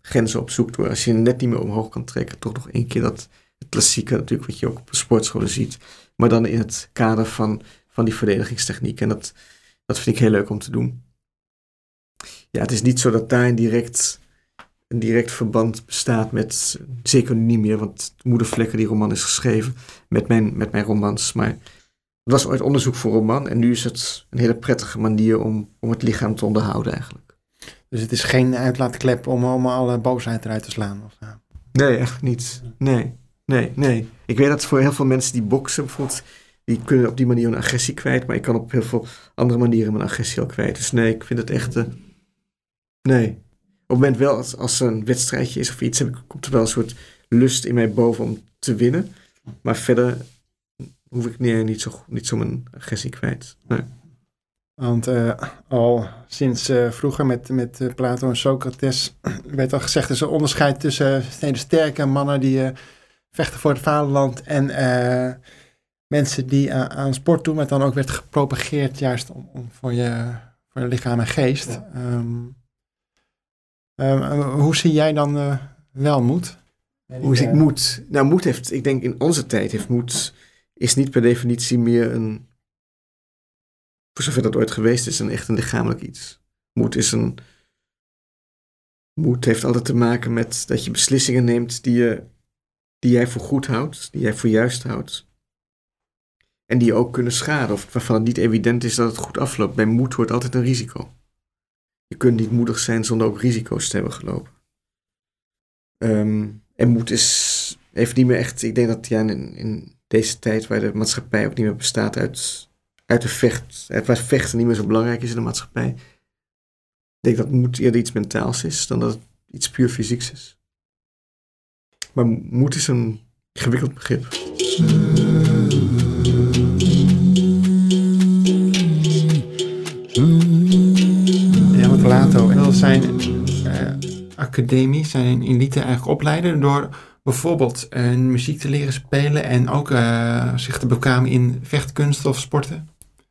grenzen opzoekt. Waar als je net niet meer omhoog kan trekken, toch nog één keer dat klassieke natuurlijk wat je ook op sportscholen ziet. Maar dan in het kader van, van die verdedigingstechniek. En dat, dat vind ik heel leuk om te doen. Ja, het is niet zo dat daar een direct, een direct verband bestaat met, zeker niet meer, want Moedervlekken, die roman is geschreven met mijn, met mijn romans. Maar het was ooit onderzoek voor roman en nu is het een hele prettige manier om, om het lichaam te onderhouden eigenlijk. Dus het is geen uitlaatklep om, om alle boosheid eruit te slaan? Of. Nee, echt niet. Nee, nee, nee. Ik weet dat voor heel veel mensen die boksen bijvoorbeeld, die kunnen op die manier een agressie kwijt, maar ik kan op heel veel andere manieren mijn agressie al kwijt. Dus nee, ik vind het echt. Uh, nee. Op het moment wel, als, als er een wedstrijdje is of iets, heb ik, komt er wel een soort lust in mij boven om te winnen. Maar verder hoef ik nee, niet, zo, niet zo mijn agressie kwijt. Nee. Want uh, al sinds uh, vroeger met, met uh, Plato en Socrates <clears throat> werd al gezegd... er is een onderscheid tussen hele sterke mannen die vechten voor het vaderland... en mensen die aan sport doen, maar dan ook werd gepropageerd juist om, om voor, je, voor je lichaam en geest. Ja. Um, um, hoe zie jij dan wel moed? Hoe zie ik moed? Nou, moed heeft, ik denk in onze tijd heeft moed... is niet per definitie meer een voor zover dat ooit geweest is, een echt een lichamelijk iets. Moed is een. Moed heeft altijd te maken met dat je beslissingen neemt die, je, die jij voor goed houdt, die jij voor juist houdt. En die je ook kunnen schaden, of waarvan het niet evident is dat het goed afloopt. Bij moed hoort altijd een risico. Je kunt niet moedig zijn zonder ook risico's te hebben gelopen. Um, en moed is, heeft niet meer echt, ik denk dat ja, in, in deze tijd waar de maatschappij ook niet meer bestaat uit uit de vecht, waar vechten niet meer zo belangrijk is in de maatschappij. Ik denk dat moed eerder iets mentaals is dan dat het iets puur fysieks is. Maar moed is een gewikkeld begrip. Zijn uh, academie, zijn elite eigenlijk opleiden door bijvoorbeeld uh, muziek te leren spelen en ook uh, zich te bekwamen in vechtkunst of sporten.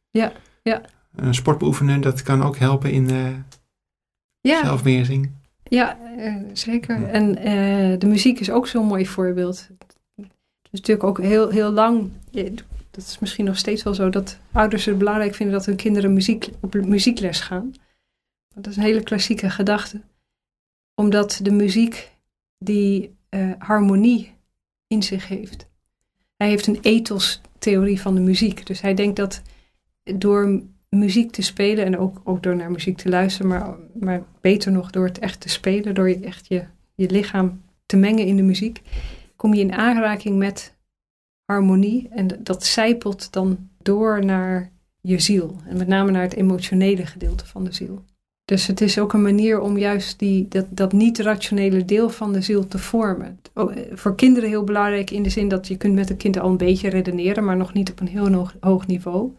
Ja, ja. Een sport beoefenen, dat kan ook helpen in ja. zelfbeheersing. Ja, zeker. En de muziek is ook zo'n mooi voorbeeld. Het is natuurlijk ook heel, heel lang, dat is misschien nog steeds wel zo, dat ouders het belangrijk vinden dat hun kinderen muziek, op muziekles gaan. Dat is een hele klassieke gedachte. Omdat de muziek die harmonie in zich heeft. Hij heeft een ethos-theorie van de muziek. Dus hij denkt dat door muziek te spelen en ook, ook door naar muziek te luisteren, maar, maar beter nog door het echt te spelen, door je echt je, je lichaam te mengen in de muziek, kom je in aanraking met harmonie en dat zijpelt dan door naar je ziel en met name naar het emotionele gedeelte van de ziel. Dus het is ook een manier om juist die, dat, dat niet-rationele deel van de ziel te vormen. Oh, eh, voor kinderen heel belangrijk in de zin dat je kunt met een kind al een beetje redeneren, maar nog niet op een heel hoog, niveau.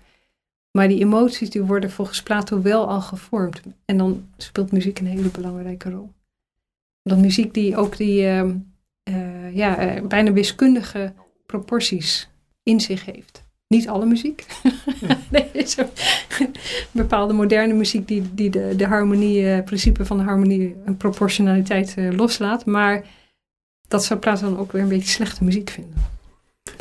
Maar die emoties die worden volgens Plato wel al gevormd. En dan speelt muziek een hele belangrijke rol. Dat muziek die ook die uh, uh, ja, uh, bijna wiskundige proporties in zich heeft. Niet alle muziek. <laughs> nee. Bepaalde moderne muziek die, die de, de harmonie, het principe van de harmonie en proportionaliteit loslaat. Maar dat zou Plato dan ook weer een beetje slechte muziek vinden.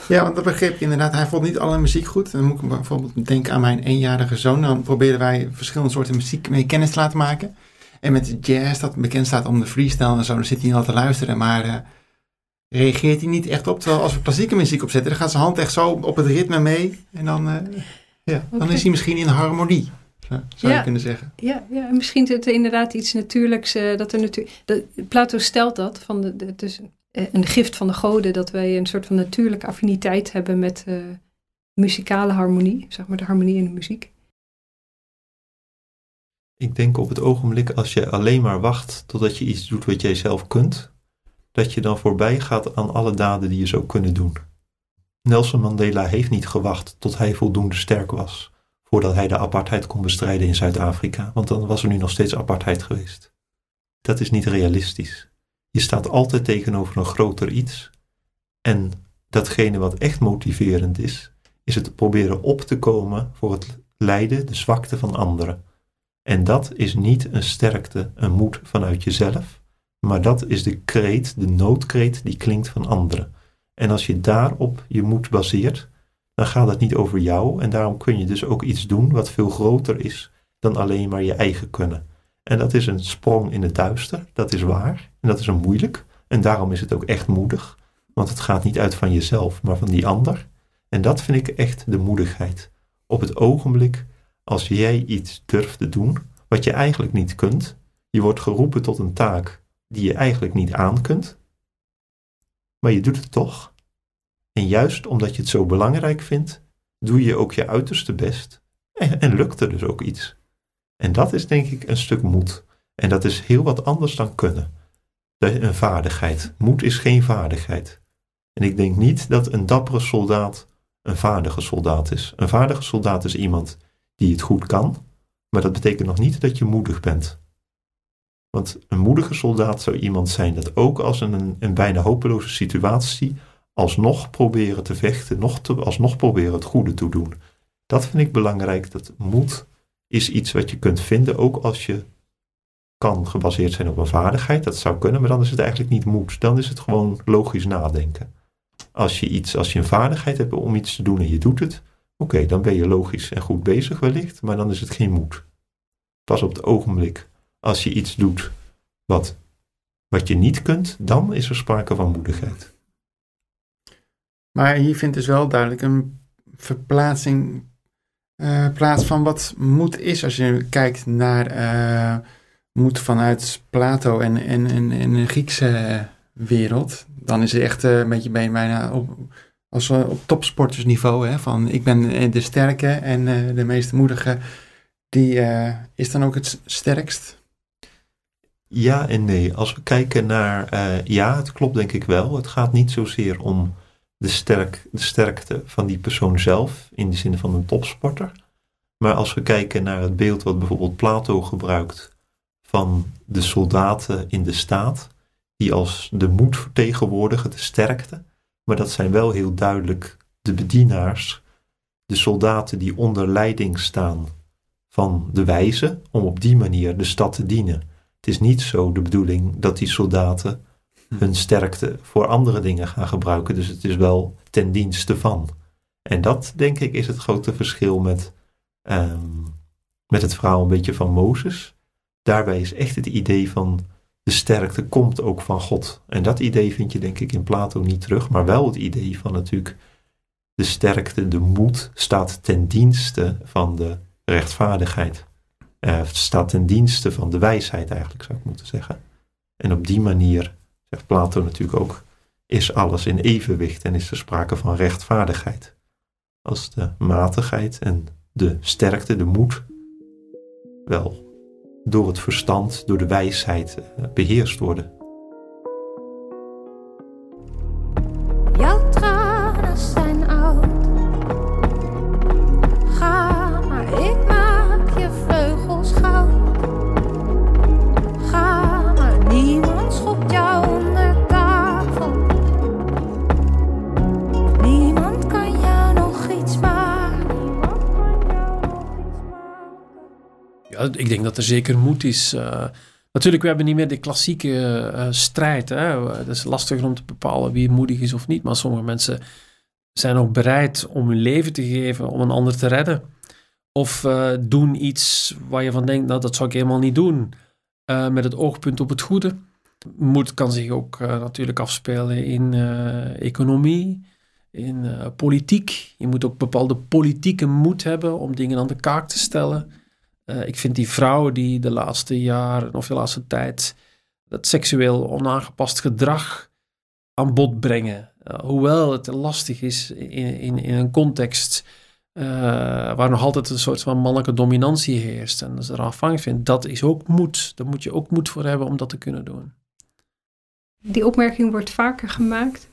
Ja, want dat begreep ik inderdaad. Hij vond niet alle muziek goed. Dan moet ik bijvoorbeeld denken aan mijn eenjarige zoon. Dan proberen wij verschillende soorten muziek mee kennis te laten maken. En met jazz, dat bekend staat om de freestyle en zo, dan zit hij niet al te luisteren. Maar uh, reageert hij niet echt op. Terwijl als we klassieke muziek opzetten, dan gaat zijn hand echt zo op het ritme mee. En dan, uh, ja, dan okay. is hij misschien in harmonie. Zou ja, je kunnen zeggen. Ja, ja, misschien is het inderdaad iets natuurlijks. Uh, dat er natuurlijk. Plato stelt dat. Van de, de, dus een gift van de goden dat wij een soort van natuurlijke affiniteit hebben met uh, muzikale harmonie, zeg maar de harmonie in de muziek. Ik denk op het ogenblik als je alleen maar wacht totdat je iets doet wat jij zelf kunt, dat je dan voorbij gaat aan alle daden die je zou kunnen doen. Nelson Mandela heeft niet gewacht tot hij voldoende sterk was, voordat hij de apartheid kon bestrijden in Zuid-Afrika, want dan was er nu nog steeds apartheid geweest. Dat is niet realistisch. Je staat altijd tegenover een groter iets. En datgene wat echt motiverend is, is het proberen op te komen voor het lijden, de zwakte van anderen. En dat is niet een sterkte, een moed vanuit jezelf, maar dat is de kreet, de noodkreet die klinkt van anderen. En als je daarop je moed baseert, dan gaat het niet over jou en daarom kun je dus ook iets doen wat veel groter is dan alleen maar je eigen kunnen. En dat is een sprong in het duister, dat is waar. En dat is een moeilijk. En daarom is het ook echt moedig. Want het gaat niet uit van jezelf, maar van die ander. En dat vind ik echt de moedigheid. Op het ogenblik als jij iets durft te doen wat je eigenlijk niet kunt. Je wordt geroepen tot een taak die je eigenlijk niet aan kunt. Maar je doet het toch. En juist omdat je het zo belangrijk vindt, doe je ook je uiterste best. En, lukt er dus ook iets. En dat is denk ik een stuk moed. En dat is heel wat anders dan kunnen. Een vaardigheid. Moed is geen vaardigheid. En ik denk niet dat een dappere soldaat een vaardige soldaat is. Een vaardige soldaat is iemand die het goed kan, maar dat betekent nog niet dat je moedig bent. Want een moedige soldaat zou iemand zijn dat ook als een, een bijna hopeloze situatie alsnog proberen te vechten, nog alsnog proberen het goede te doen. Dat vind ik belangrijk, dat moed is iets wat je kunt vinden, ook als je kan gebaseerd zijn op een vaardigheid. Dat zou kunnen, maar dan is het eigenlijk niet moed. Dan is het gewoon logisch nadenken. Als je, iets, als je een vaardigheid hebt om iets te doen en je doet het, oké, dan ben je logisch en goed bezig wellicht, maar dan is het geen moed. Pas op het ogenblik, als je iets doet wat, wat je niet kunt, dan is er sprake van moedigheid. Maar hier vindt dus wel duidelijk een verplaatsing uh, plaats van wat moed is. Als je kijkt naar uh, moed vanuit Plato en, en, en, de Griekse wereld, dan is het echt uh, een beetje bijna op, als op topsportersniveau. Hè, van ik ben de sterke en de meest moedige, die is dan ook het sterkst. Ja en nee. Als we kijken naar, ja, het klopt denk ik wel. Het gaat niet zozeer om de, sterk, de sterkte van die persoon zelf, in de zin van een topsporter. Maar als we kijken naar het beeld wat bijvoorbeeld Plato gebruikt van de soldaten in de staat, die als de moed vertegenwoordigen, de sterkte, maar dat zijn wel heel duidelijk de bedienaars, de soldaten die onder leiding staan van de wijze, om op die manier de stad te dienen. Het is niet zo de bedoeling dat die soldaten hun sterkte voor andere dingen gaan gebruiken. Dus het is wel ten dienste van. En dat, denk ik, is het grote verschil met, um, met het verhaal een beetje van Mozes. Daarbij is echt het idee van de sterkte komt ook van God. En dat idee vind je denk ik in Plato niet terug, maar wel het idee van natuurlijk de sterkte, de moed staat ten dienste van de rechtvaardigheid. Uh, staat ten dienste van de wijsheid eigenlijk, zou ik moeten zeggen. En op die manier, zegt Plato natuurlijk ook, is alles in evenwicht en is er sprake van rechtvaardigheid. Als de matigheid en de sterkte, de moed, wel door het verstand, door de wijsheid eh, beheerst worden. Ik denk dat er zeker moed is. Uh, natuurlijk, we hebben niet meer de klassieke uh, strijd. Hè? Het is lastiger om te bepalen wie moedig is of niet. Maar sommige mensen zijn ook bereid om hun leven te geven om een ander te redden. Of doen iets waar je van denkt, nou dat zou ik helemaal niet doen. met het oogpunt op het goede. Moed kan zich ook natuurlijk afspelen in economie, in politiek. Je moet ook bepaalde politieke moed hebben om dingen aan de kaak te stellen. Uh, ik vind die vrouwen die de laatste jaren of de laatste tijd dat seksueel onaangepast gedrag aan bod brengen. Uh, hoewel het lastig is in, in, in een context uh, waar nog altijd een soort van mannelijke dominantie heerst. En als er afhankelijk vindt, dat is ook moed. Daar moet je ook moed voor hebben om dat te kunnen doen. Die opmerking wordt vaker gemaakt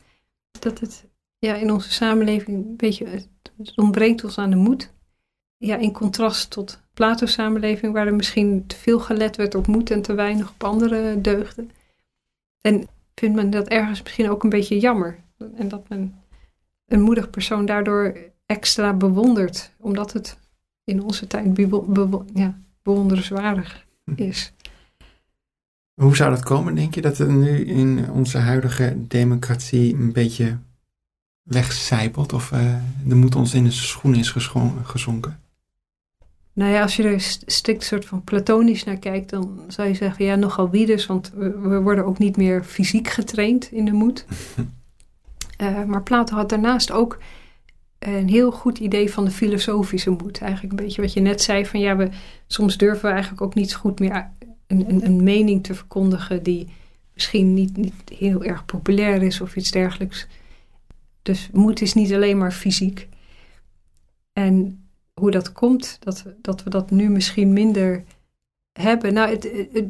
dat het ja, in onze samenleving een beetje het ontbreekt ons aan de moed. Ja, in contrast tot Plato-samenleving, waar er misschien te veel gelet werd op moed en te weinig op andere deugden. En vindt men dat ergens misschien ook een beetje jammer. En dat men een moedig persoon daardoor extra bewondert, omdat het in onze tijd ja, bewonderenswaardig is. Hoe zou dat komen, denk je, dat het nu in onze huidige democratie een beetje wegcijpelt of uh, de moed ons in de schoen is gezonken? Nou ja, als je er strikt soort van platonisch naar kijkt, dan zou je zeggen, ja, nogal wie dus, want we, worden ook niet meer fysiek getraind in de moed. uh, <laughs> maar Plato had daarnaast ook een heel goed idee van de filosofische moed. Eigenlijk een beetje wat je net zei, van ja, we, soms durven we eigenlijk ook niet zo goed meer een, een, een mening te verkondigen die misschien niet, niet heel erg populair is of iets dergelijks. Dus moed is niet alleen maar fysiek. En hoe dat komt, dat, dat we dat nu misschien minder hebben. Nou, het, het,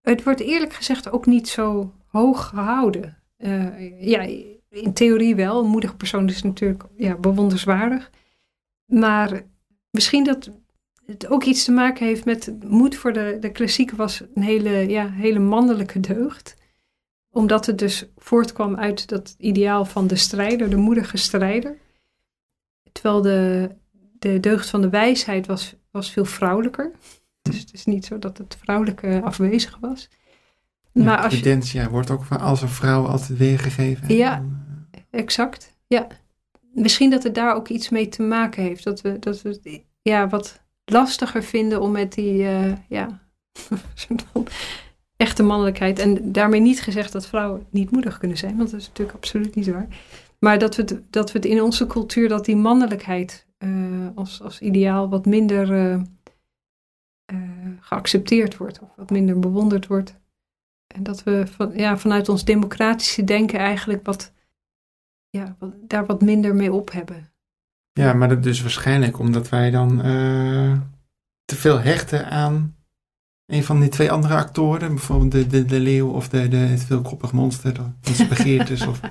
het wordt eerlijk gezegd ook niet zo hoog gehouden. Uh, ja, in theorie wel. Een moedig persoon is natuurlijk ja, bewonderenswaardig. Maar misschien dat het ook iets te maken heeft met moed voor de, de klassieke was een hele, ja, hele mannelijke deugd. Omdat het dus voortkwam uit dat ideaal van de strijder, de moedige strijder. Terwijl de, de deugd van de wijsheid was, was veel vrouwelijker. Dus het is niet zo dat het vrouwelijke afwezig was. Maar als je, wordt ook als een vrouw altijd weergegeven. Ja, exact. Ja. Misschien dat het daar ook iets mee te maken heeft. Dat we, dat we het ja, wat lastiger vinden om met die uh, ja, <laughs> echte mannelijkheid. En daarmee niet gezegd dat vrouwen niet moedig kunnen zijn, want dat is natuurlijk absoluut niet waar. Maar dat we het, dat we het in onze cultuur, dat die mannelijkheid uh, als, als ideaal wat minder uh, geaccepteerd wordt of wat minder bewonderd wordt. En dat we van, ja, vanuit ons democratische denken eigenlijk wat, ja, wat, daar wat minder mee op hebben. Ja, maar dat dus waarschijnlijk omdat wij dan te veel hechten aan een van die twee andere actoren, bijvoorbeeld de, de, de leeuw of de, de, het veelkoppig monster, dat is. Of... <laughs>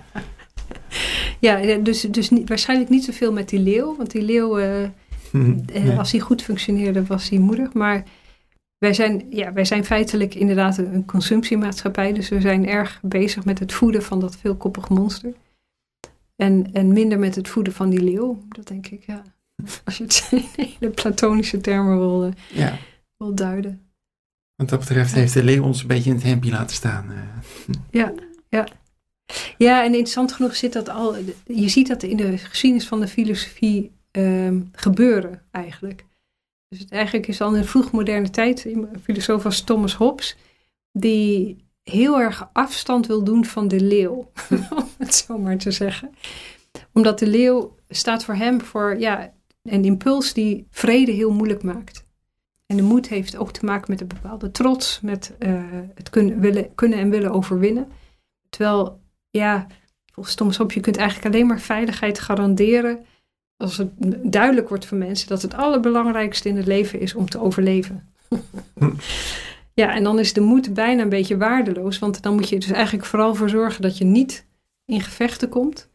Ja, dus, dus niet, waarschijnlijk niet zoveel met die leeuw. Want die leeuw, <laughs> uh, als hij goed functioneerde, was hij moedig. Maar wij zijn, ja, wij zijn feitelijk inderdaad een consumptiemaatschappij. Dus we zijn erg bezig met het voeden van dat veelkoppig monster. En, en minder met het voeden van die leeuw. Dat denk ik, ja. <laughs> Als je het in de platonische termen wil, ja. wil duiden. Wat dat betreft heeft de leeuw ons een beetje in het hempje laten staan. Ja, ja. Ja, en interessant genoeg zit dat al. Je ziet dat in de geschiedenis van de filosofie ehm, gebeuren, eigenlijk. Dus het eigenlijk is al in de vroegmoderne tijd, een filosoof als Thomas Hobbes, die heel erg afstand wil doen van de leeuw, <laughs> om het zo maar te zeggen. Omdat de leeuw staat voor hem voor, ja, Een impuls die vrede heel moeilijk maakt. En de moed heeft ook te maken met een bepaalde trots, met eh, het kunnen, willen, kunnen en willen overwinnen. Terwijl, ja, volgens Thomas Hobbes, je kunt eigenlijk alleen maar veiligheid garanderen als het duidelijk wordt voor mensen dat het allerbelangrijkste in het leven is om te overleven. <laughs> ja, en dan is de moed bijna een beetje waardeloos, want dan moet je dus eigenlijk vooral voor zorgen dat je niet in gevechten komt.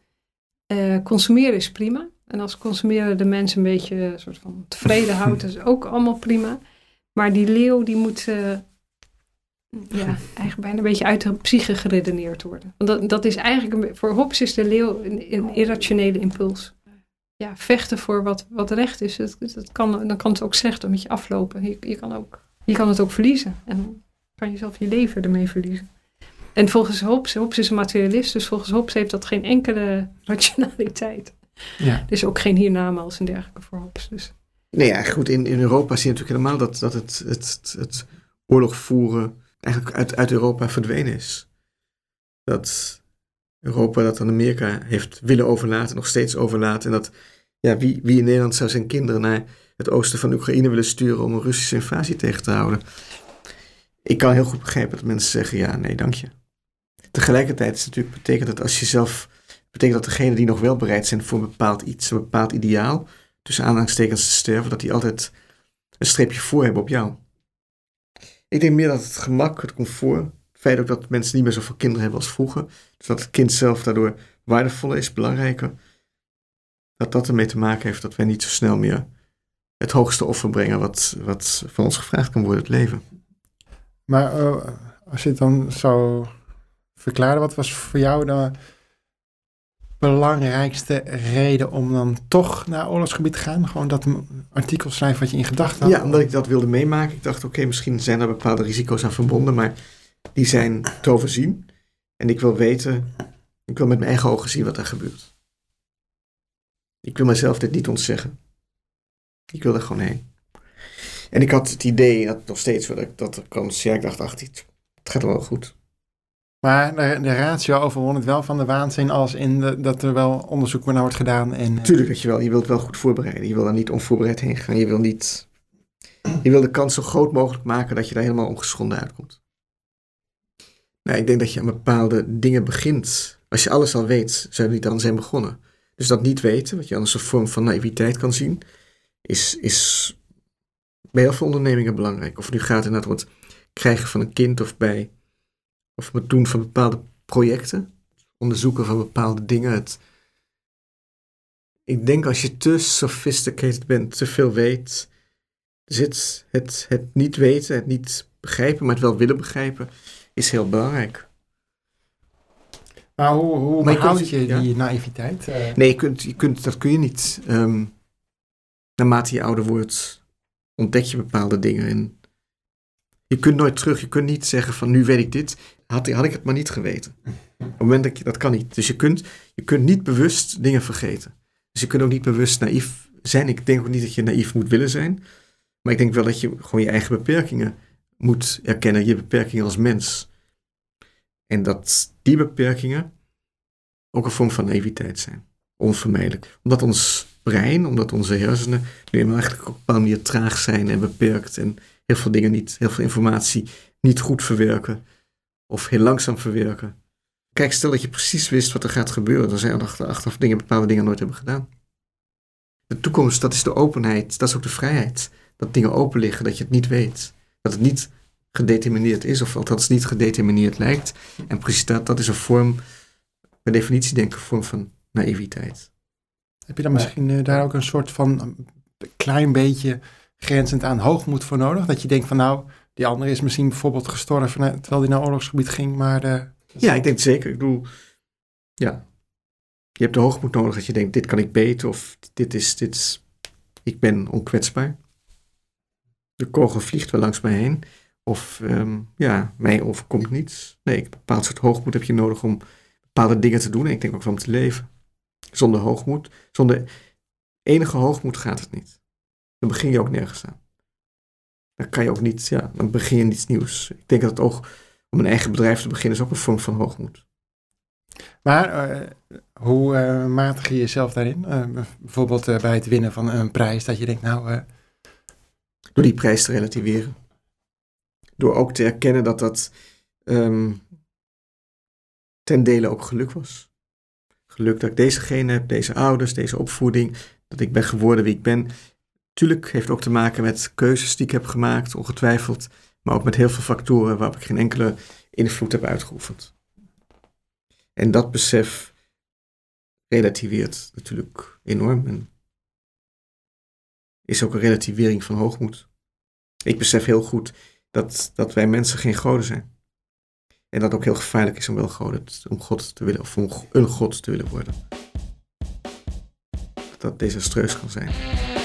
Eh, consumeren is prima. En als consumeren de mensen een beetje een soort van tevreden houdt, dat <laughs> is ook allemaal prima. Maar die leeuw die moet uh, ja, eigenlijk bijna een beetje uit de psyche geredeneerd worden. Want dat, dat is eigenlijk, een, voor Hobbes is de leeuw een, een irrationele impuls. Ja, vechten voor wat, wat recht is, dat, dat kan, dan kan het ook slecht met je aflopen. Je, je, kan ook, je kan het ook verliezen. En dan kan je zelf je leven ermee verliezen. En volgens Hobbes, Hobbes is een materialist, dus volgens Hobbes heeft dat geen enkele <laughs> rationaliteit. Ja. Er is ook geen hiernamaals en dergelijke voor Hobbes. Dus. Nee, ja, goed, in, in Europa zie je natuurlijk helemaal dat, dat het, het, het, oorlog voeren eigenlijk uit, uit Europa verdwenen is. Dat Europa dat aan Amerika heeft willen overlaten, nog steeds overlaten. En dat ja, wie, wie in Nederland zou zijn kinderen naar het oosten van Oekraïne willen sturen om een Russische invasie tegen te houden. Ik kan heel goed begrijpen dat mensen zeggen ja, nee, dank je. Tegelijkertijd is het natuurlijk betekent dat als je zelf, betekent dat degenen die nog wel bereid zijn voor een bepaald iets, een bepaald ideaal, tussen aanhalingstekens te sterven, dat die altijd een streepje voor hebben op jou. Ik denk meer dat het gemak, het comfort, het feit ook dat mensen niet meer zoveel kinderen hebben als vroeger, dus dat het kind zelf daardoor waardevoller is, belangrijker, dat dat ermee te maken heeft dat wij niet zo snel meer het hoogste offer brengen wat, wat van ons gevraagd kan worden, het leven. Maar uh, als je het dan zou verklaren, wat was voor jou de belangrijkste reden om dan toch naar oorlogsgebied te gaan? Gewoon dat artikel schrijven wat je in gedachten had? Ja, omdat ik dat wilde meemaken. Ik dacht, oké, misschien zijn er bepaalde risico's aan verbonden, maar die zijn te overzien. En ik wil weten, ik wil met mijn eigen ogen zien wat er gebeurt. Ik wil mezelf dit niet ontzeggen. Ik wil er gewoon heen. En ik had het idee, dat nog steeds, dat, dat de kans, ja, ik dacht, ach, het gaat wel goed. Maar de, de ratio overwon het wel van de waanzin als in de, dat er wel onderzoek naar wordt gedaan. En, eh, Tuurlijk dat je wel, je wilt wel goed voorbereiden. Je wil daar niet onvoorbereid heen gaan. Je wil niet, je wil de kans zo groot mogelijk maken dat je daar helemaal ongeschonden uitkomt. Nou, ik denk dat je aan bepaalde dingen begint. Als je alles al weet, zou je niet aan zijn begonnen. Dus dat niet weten, wat je anders een vorm van naïviteit kan zien, is, is bij heel veel ondernemingen belangrijk. Of het nu gaat inderdaad om het krijgen van een kind of bij of het doen van bepaalde projecten, onderzoeken van bepaalde dingen. Het, ik denk als je te sophisticated bent, te veel weet, zit het, het niet weten, het niet begrijpen, maar het wel willen begrijpen, is heel belangrijk. Maar hoe, hoe maar je, je die naïviteit? Uh... Nee, je kunt, je kunt, dat kun je niet. Um, naarmate je ouder wordt, ontdek je bepaalde dingen. En je kunt nooit terug. Je kunt niet zeggen van nu weet ik dit. Had, had ik het maar niet geweten. Op het moment dat je, dat kan niet. Dus je kunt, je kunt niet bewust dingen vergeten. Dus je kunt ook niet bewust naïef zijn. Ik denk ook niet dat je naïef moet willen zijn. Maar ik denk wel dat je gewoon je eigen beperkingen moet erkennen. Je beperkingen als mens. En dat die beperkingen ook een vorm van naïviteit zijn. Onvermijdelijk. Omdat ons brein, omdat onze hersenen nu eigenlijk op een bepaalde manier traag zijn en beperkt. En heel veel dingen niet, heel veel informatie niet goed verwerken. Of heel langzaam verwerken. Kijk, stel dat je precies wist wat er gaat gebeuren. Dan zijn er achteraf dingen, bepaalde dingen nooit hebben gedaan. De toekomst, dat is de openheid. Dat is ook de vrijheid. Dat dingen open liggen, dat je het niet weet. Dat het niet gedetermineerd is, of althans niet gedetermineerd lijkt. En precies dat, dat is een vorm, per definitie denk ik, een vorm van naïviteit. Heb je dan misschien uh, daar ook een soort van klein beetje grenzend aan hoogmoed voor nodig? Dat je denkt van nou, die andere is misschien bijvoorbeeld gestorven terwijl hij naar oorlogsgebied ging, maar... De, ja, ik denk zeker. Ik bedoel, ja. Je hebt de hoogmoed nodig dat je denkt, dit kan ik beter of dit is, dit ik ben onkwetsbaar. De kogel vliegt wel langs mij heen. Of um, ja, mij overkomt niets. Nee, een bepaald soort hoogmoed heb je nodig om bepaalde dingen te doen. En ik denk ook van te leven. Zonder hoogmoed, zonder enige hoogmoed gaat het niet. Dan begin je ook nergens aan. Dan kan je ook niet, ja, dan begin je niets nieuws. Ik denk dat het ook om een eigen bedrijf te beginnen is ook een vorm van hoogmoed. Maar eh, hoe eh, matig je jezelf daarin? Eh, bijvoorbeeld bij het winnen van een prijs, dat je denkt, nou, Door die prijs te relativeren. Door ook te erkennen dat dat ehm, ten dele ook geluk was. Geluk dat ik deze genen heb, deze ouders, deze opvoeding. Dat ik ben geworden wie ik ben. Tuurlijk heeft ook te maken met keuzes die ik heb gemaakt, ongetwijfeld. Maar ook met heel veel factoren waarop ik geen enkele invloed heb uitgeoefend. En dat besef relativeert natuurlijk enorm. En is ook een relativering van hoogmoed. Ik besef heel goed dat, dat wij mensen geen goden zijn. En dat het ook heel gevaarlijk is om wel goden, om God te willen, of een God te willen worden. Dat dat desastreus kan zijn.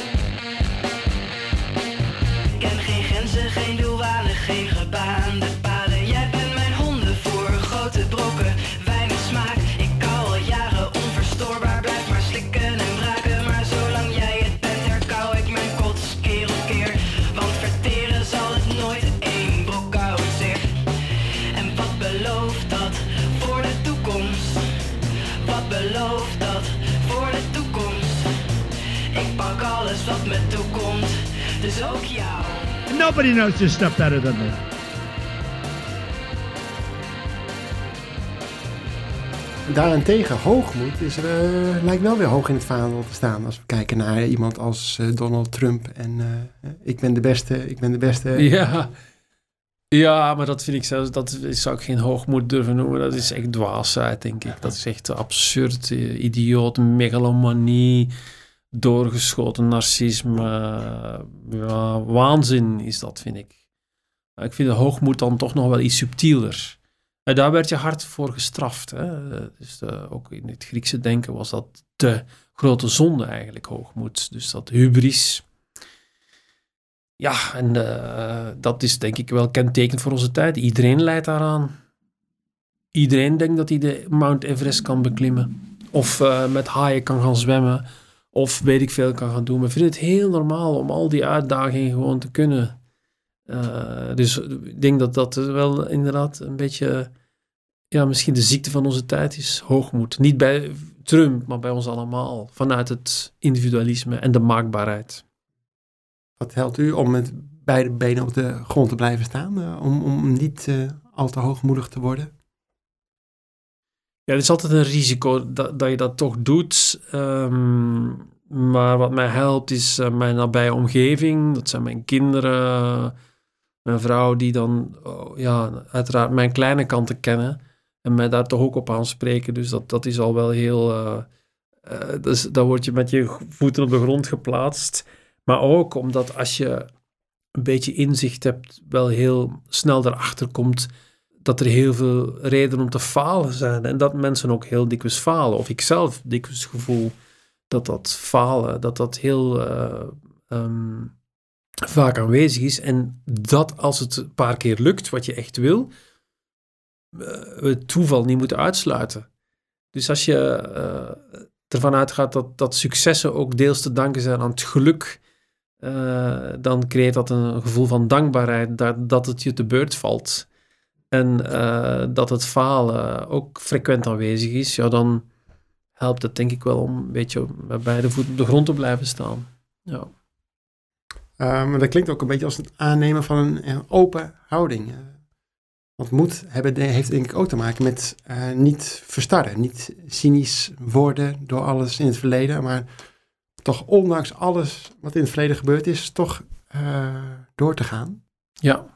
Nobody knows this stuff better than me. Daarentegen, hoogmoed is, er, eh, lijkt wel weer hoog in het vaandel te staan. Als we kijken naar iemand als eh, Donald Trump. En eh, ik ben de beste, ik ben de beste. Ja. ja, maar dat vind ik zelfs, dat zou ik geen hoogmoed durven noemen. Dat is echt dwaasheid, denk ik. Dat is echt absurd, idioot, megalomanie, doorgeschoten narcisme. Waanzin is dat, vind ik. Ik vind de hoogmoed dan toch nog wel iets subtieler. En daar werd je hard voor gestraft. Hè? Dus eh, ook in het Griekse denken was dat de grote zonde eigenlijk, hoogmoed. Dus dat hubris. Ja, en eh, dat is denk ik wel kentekend voor onze tijd. Iedereen leidt daaraan. Iedereen denkt dat hij de Mount Everest kan beklimmen. Of eh, met haaien kan gaan zwemmen. Of weet ik veel kan gaan doen. Maar ik vind het heel normaal om al die uitdagingen gewoon te kunnen. Eh, dus ik denk dat dat wel inderdaad een beetje... Ja, misschien de ziekte van onze tijd is hoogmoed. Niet bij Trump, maar bij ons allemaal. Vanuit het individualisme en de maakbaarheid. Wat helpt u om met beide benen op de grond te blijven staan? eh, om, om niet eh, al te hoogmoedig te worden? Ja, het is altijd een risico dat, dat je dat toch doet. Ehm, maar wat mij helpt is eh, mijn nabije omgeving. Dat zijn mijn kinderen, mijn vrouw, die dan oh, ja, uiteraard mijn kleine kanten kennen. En mij daar toch ook op aanspreken. Dus dat, dat is al wel heel... eh, dus dan word je met je voeten op de grond geplaatst. Maar ook omdat als je een beetje inzicht hebt, wel heel snel erachter komt dat er heel veel redenen om te falen zijn. En dat mensen ook heel dikwijls falen. Of ik zelf dikwijls gevoel dat dat falen, dat dat heel eh, ehm, vaak aanwezig is. En dat als het een paar keer lukt, wat je echt wil, eh, het toeval niet moeten uitsluiten. Dus als je eh, ervan uitgaat dat, dat successen ook deels te danken zijn aan het geluk, dan creëert dat een gevoel van dankbaarheid dat, dat het je te beurt valt. En eh, dat het falen ook frequent aanwezig is, ja, dan helpt het denk ik wel om een beetje met beide voeten op de grond te blijven staan. Ja. Eh, maar dat klinkt ook een beetje als het aannemen van een, een open houding. eh. want moed hebben, de- heeft denk ik ook te maken met niet verstarren, niet cynisch worden door alles in het verleden, maar toch ondanks alles wat in het verleden gebeurd is, toch door te gaan. Ja.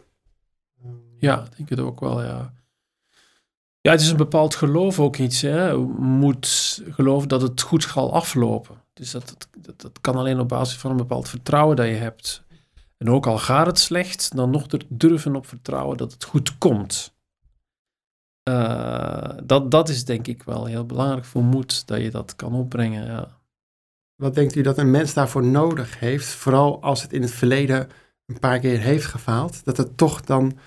Ja, ik denk het ook wel, ja. Ja, het is een bepaald geloof ook iets. Hè. Moet geloven dat het goed zal aflopen. Dus dat, dat, dat, kan alleen op basis van een bepaald vertrouwen dat je hebt. En ook al gaat het slecht, dan nog durven op vertrouwen dat het goed komt. Eh, dat, dat is denk ik wel heel belangrijk voor moed, dat je dat kan opbrengen. Ja. Wat denkt u dat een mens daarvoor nodig heeft, vooral als het in het verleden een paar keer heeft gefaald, dat het toch dan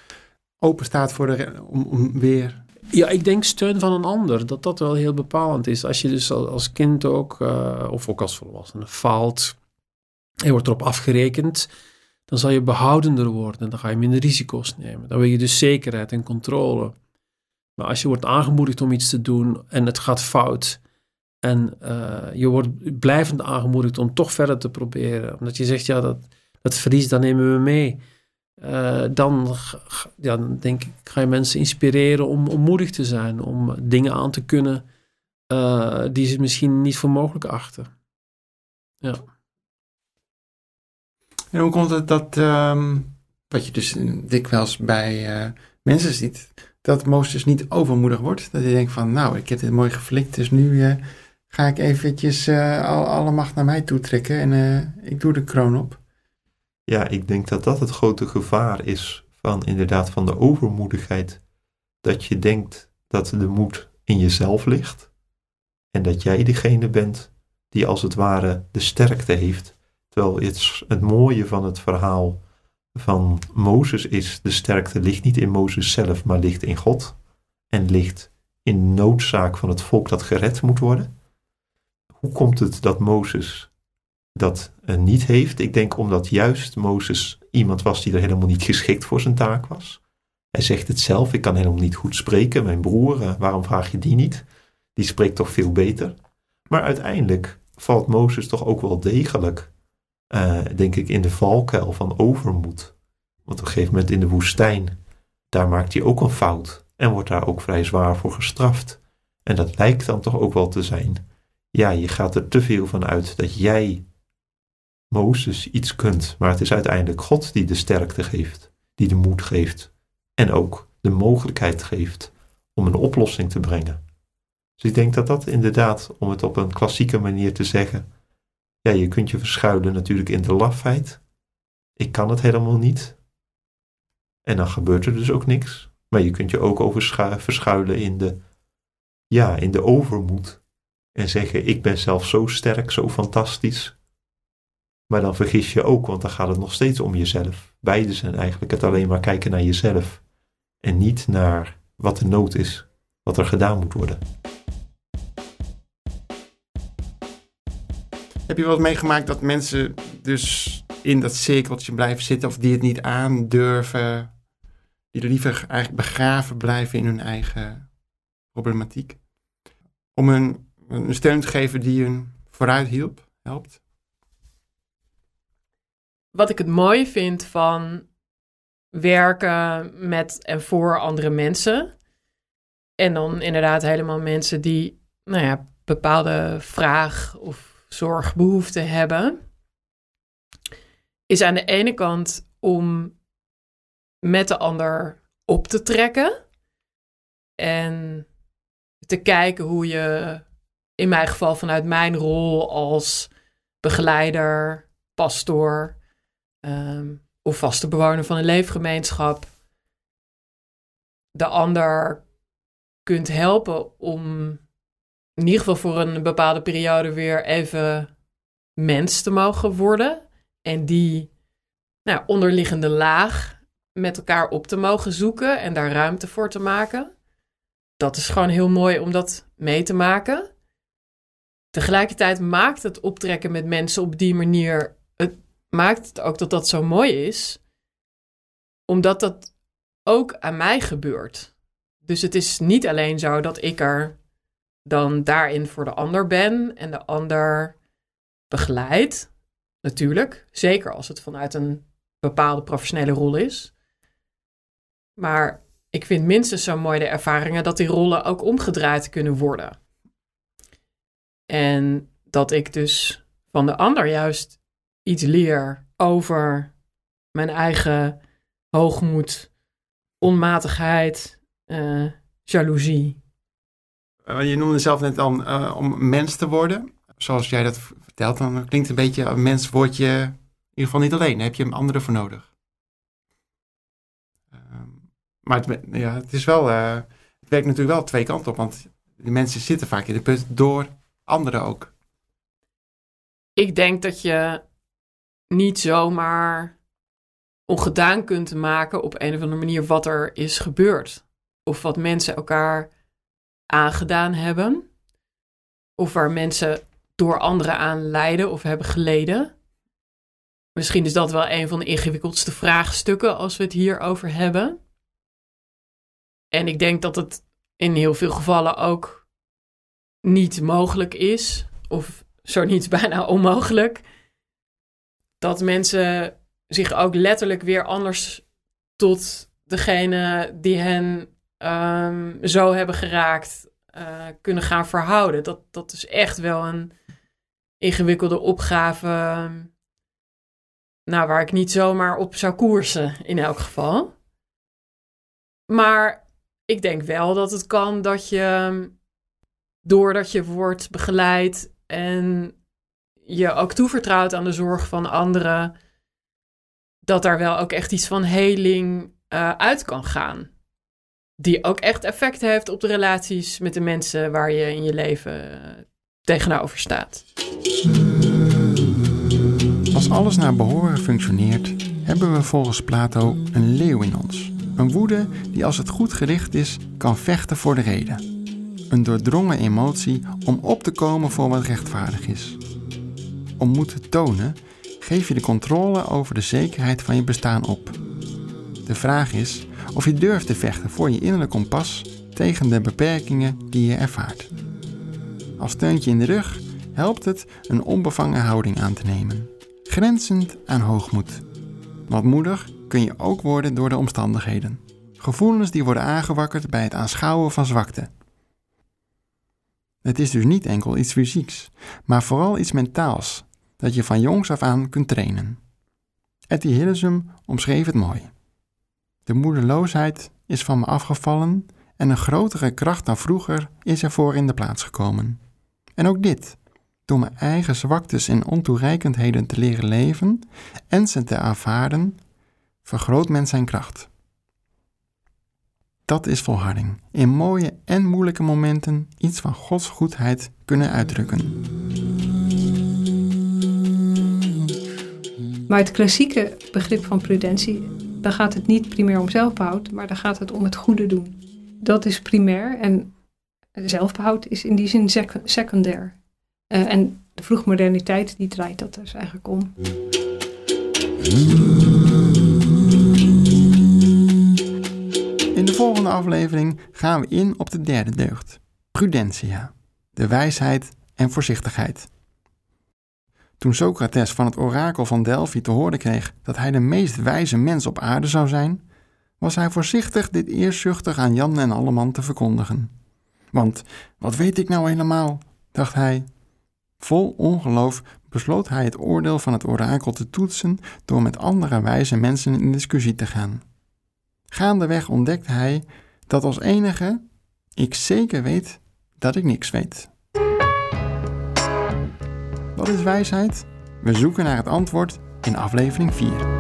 open staat voor de, om, om weer Ja, ik denk steun van een ander, dat dat wel heel bepalend is. Als je dus al- als kind ook, eh, of ook als volwassene, faalt, en wordt erop afgerekend, dan zal je behoudender worden. Dan ga je minder risico's nemen. Dan wil je dus zekerheid en controle. Maar als je wordt aangemoedigd om iets te doen en het gaat fout. En eh, je wordt blijvend aangemoedigd om toch verder te proberen. Omdat je zegt, ja, dat, dat verlies, dat nemen we mee. Eh, dan, dan denk ik, ga je mensen inspireren om, om moedig te zijn. Om dingen aan te kunnen eh, die ze misschien niet voor mogelijk achten. Ja. En hoe komt het dat, ehm, wat je dus dikwijls bij eh, mensen ziet, dat Mozes niet overmoedig wordt? Dat hij denkt van, nou, ik heb dit mooi geflikt, dus nu ga ik eventjes al, alle macht naar mij toe trekken en ik doe de kroon op. Ja, ik denk dat dat het grote gevaar is van inderdaad van de overmoedigheid. Dat je denkt dat de moed in jezelf ligt. En dat jij degene bent die als het ware de sterkte heeft. Terwijl het, het mooie van het verhaal van Mozes is, de sterkte ligt niet in Mozes zelf, maar ligt in God. En ligt in noodzaak van het volk dat gered moet worden. Hoe komt het dat Mozes dat eh, niet heeft. Ik denk omdat juist Mozes iemand was die er helemaal niet geschikt voor zijn taak was. Hij zegt het zelf, ik kan helemaal niet goed spreken. Mijn broer, eh, waarom vraag je die niet? Die spreekt toch veel beter. Maar uiteindelijk valt Mozes toch ook wel degelijk, eh, denk ik, in de valkuil van overmoed. Want op een gegeven moment in de woestijn, daar maakt hij ook een fout. En wordt daar ook vrij zwaar voor gestraft. En dat lijkt dan toch ook wel te zijn. Ja, je gaat er te veel van uit dat jij Mozes iets kunt, maar het is uiteindelijk God die de sterkte geeft, die de moed geeft en ook de mogelijkheid geeft om een oplossing te brengen. Dus ik denk dat dat inderdaad, om het op een klassieke manier te zeggen, ja, je kunt je verschuilen natuurlijk in de lafheid. Ik kan het helemaal niet. En dan gebeurt er dus ook niks. Maar je kunt je ook overschu- verschuilen in de, ja, in de overmoed. En zeggen, ik ben zelf zo sterk, zo fantastisch. Maar dan vergis je ook, want dan gaat het nog steeds om jezelf. Beide zijn eigenlijk het alleen maar kijken naar jezelf. En niet naar wat de nood is, wat er gedaan moet worden. Heb je wel meegemaakt dat mensen dus in dat cirkeltje blijven zitten of die het niet aandurven, die er liever eigenlijk begraven blijven in hun eigen problematiek? Om hun een steun te geven die hun vooruit hielp, helpt? Wat ik het mooie vind van werken met en voor andere mensen. En dan inderdaad helemaal mensen die, nou ja, bepaalde vraag of zorgbehoeften hebben. Is aan de ene kant om met de ander op te trekken. En te kijken hoe je, in mijn geval vanuit mijn rol als begeleider, pastoor ehm, of vaste bewoner van een leefgemeenschap, de ander kunt helpen om in ieder geval voor een bepaalde periode weer even mens te mogen worden. En die nou, onderliggende laag met elkaar op te mogen zoeken en daar ruimte voor te maken. Dat is gewoon heel mooi om dat mee te maken. Tegelijkertijd maakt het optrekken met mensen op die manier, maakt het ook dat dat zo mooi is, omdat dat ook aan mij gebeurt. Dus het is niet alleen zo dat ik er dan daarin voor de ander ben en de ander begeleid. Natuurlijk, zeker als het vanuit een bepaalde professionele rol is. Maar ik vind minstens zo mooi de ervaringen dat die rollen ook omgedraaid kunnen worden. En dat ik dus van de ander juist iets leer over mijn eigen hoogmoed, onmatigheid, eh, jaloezie. Uh, je noemde zelf net al uh, om mens te worden. Zoals jij dat vertelt, dan klinkt het een beetje, een mens word je in ieder geval niet alleen. Daar heb je anderen voor nodig. Uh, maar het, ja, het is wel, uh, het werkt natuurlijk wel twee kanten op, want die mensen zitten vaak in de put door anderen ook. Ik denk dat je niet zomaar ongedaan kunt maken op een of andere manier wat er is gebeurd. Of wat mensen elkaar aangedaan hebben. Of waar mensen door anderen aan lijden of hebben geleden. Misschien is dat wel een van de ingewikkeldste vraagstukken als we het hierover hebben. En ik denk dat het in heel veel gevallen ook niet mogelijk is, of zo niet <laughs> bijna onmogelijk, dat mensen zich ook letterlijk weer anders tot degene die hen ehm, zo hebben geraakt eh, kunnen gaan verhouden. Dat, dat is echt wel een ingewikkelde opgave. Nou, waar ik niet zomaar op zou koersen, in elk geval. Maar ik denk wel dat het kan dat je, doordat je wordt begeleid en je ook toevertrouwt aan de zorg van anderen, dat daar wel ook echt iets van heling eh, uit kan gaan. Die ook echt effect heeft op de relaties met de mensen waar je in je leven eh, tegenover staat. Als alles naar behoren functioneert, hebben we volgens Plato een leeuw in ons. Een woede die als het goed gericht is, kan vechten voor de reden. Een doordrongen emotie om op te komen voor wat rechtvaardig is. Om moed te tonen, geef je de controle over de zekerheid van je bestaan op. De vraag is of je durft te vechten voor je innerlijk kompas tegen de beperkingen die je ervaart. Als steuntje in de rug helpt het een onbevangen houding aan te nemen, grenzend aan hoogmoed. Wat moedig kun je ook worden door de omstandigheden. Gevoelens die worden aangewakkerd bij het aanschouwen van zwakte. Het is dus niet enkel iets fysieks, maar vooral iets mentaals dat je van jongs af aan kunt trainen. Etty Hillesum omschreef het mooi. De moedeloosheid is van me afgevallen en een grotere kracht dan vroeger is ervoor in de plaats gekomen. En ook dit, door mijn eigen zwaktes en ontoereikendheden te leren leven en ze te aanvaarden, vergroot men zijn kracht. Dat is volharding. In mooie en moeilijke momenten iets van Gods goedheid kunnen uitdrukken. Maar het klassieke begrip van prudentie, dan gaat het niet primair om zelfbehoud, maar dan gaat het om het goede doen. Dat is primair en zelfbehoud is in die zin sec- secundair. Eh, en de vroegmoderniteit die draait dat dus eigenlijk om. In de volgende aflevering gaan we in op de derde deugd, prudentia, de wijsheid en voorzichtigheid. Toen Socrates van het orakel van Delphi te horen kreeg dat hij de meest wijze mens op aarde zou zijn, was hij voorzichtig dit eerzuchtig aan Jan en Alleman te verkondigen. Want wat weet ik nou helemaal, dacht hij. Vol ongeloof besloot hij het oordeel van het orakel te toetsen door met andere wijze mensen in discussie te gaan. Gaandeweg ontdekte hij dat als enige ik zeker weet dat ik niks weet. Wat is wijsheid? We zoeken naar het antwoord in aflevering 4.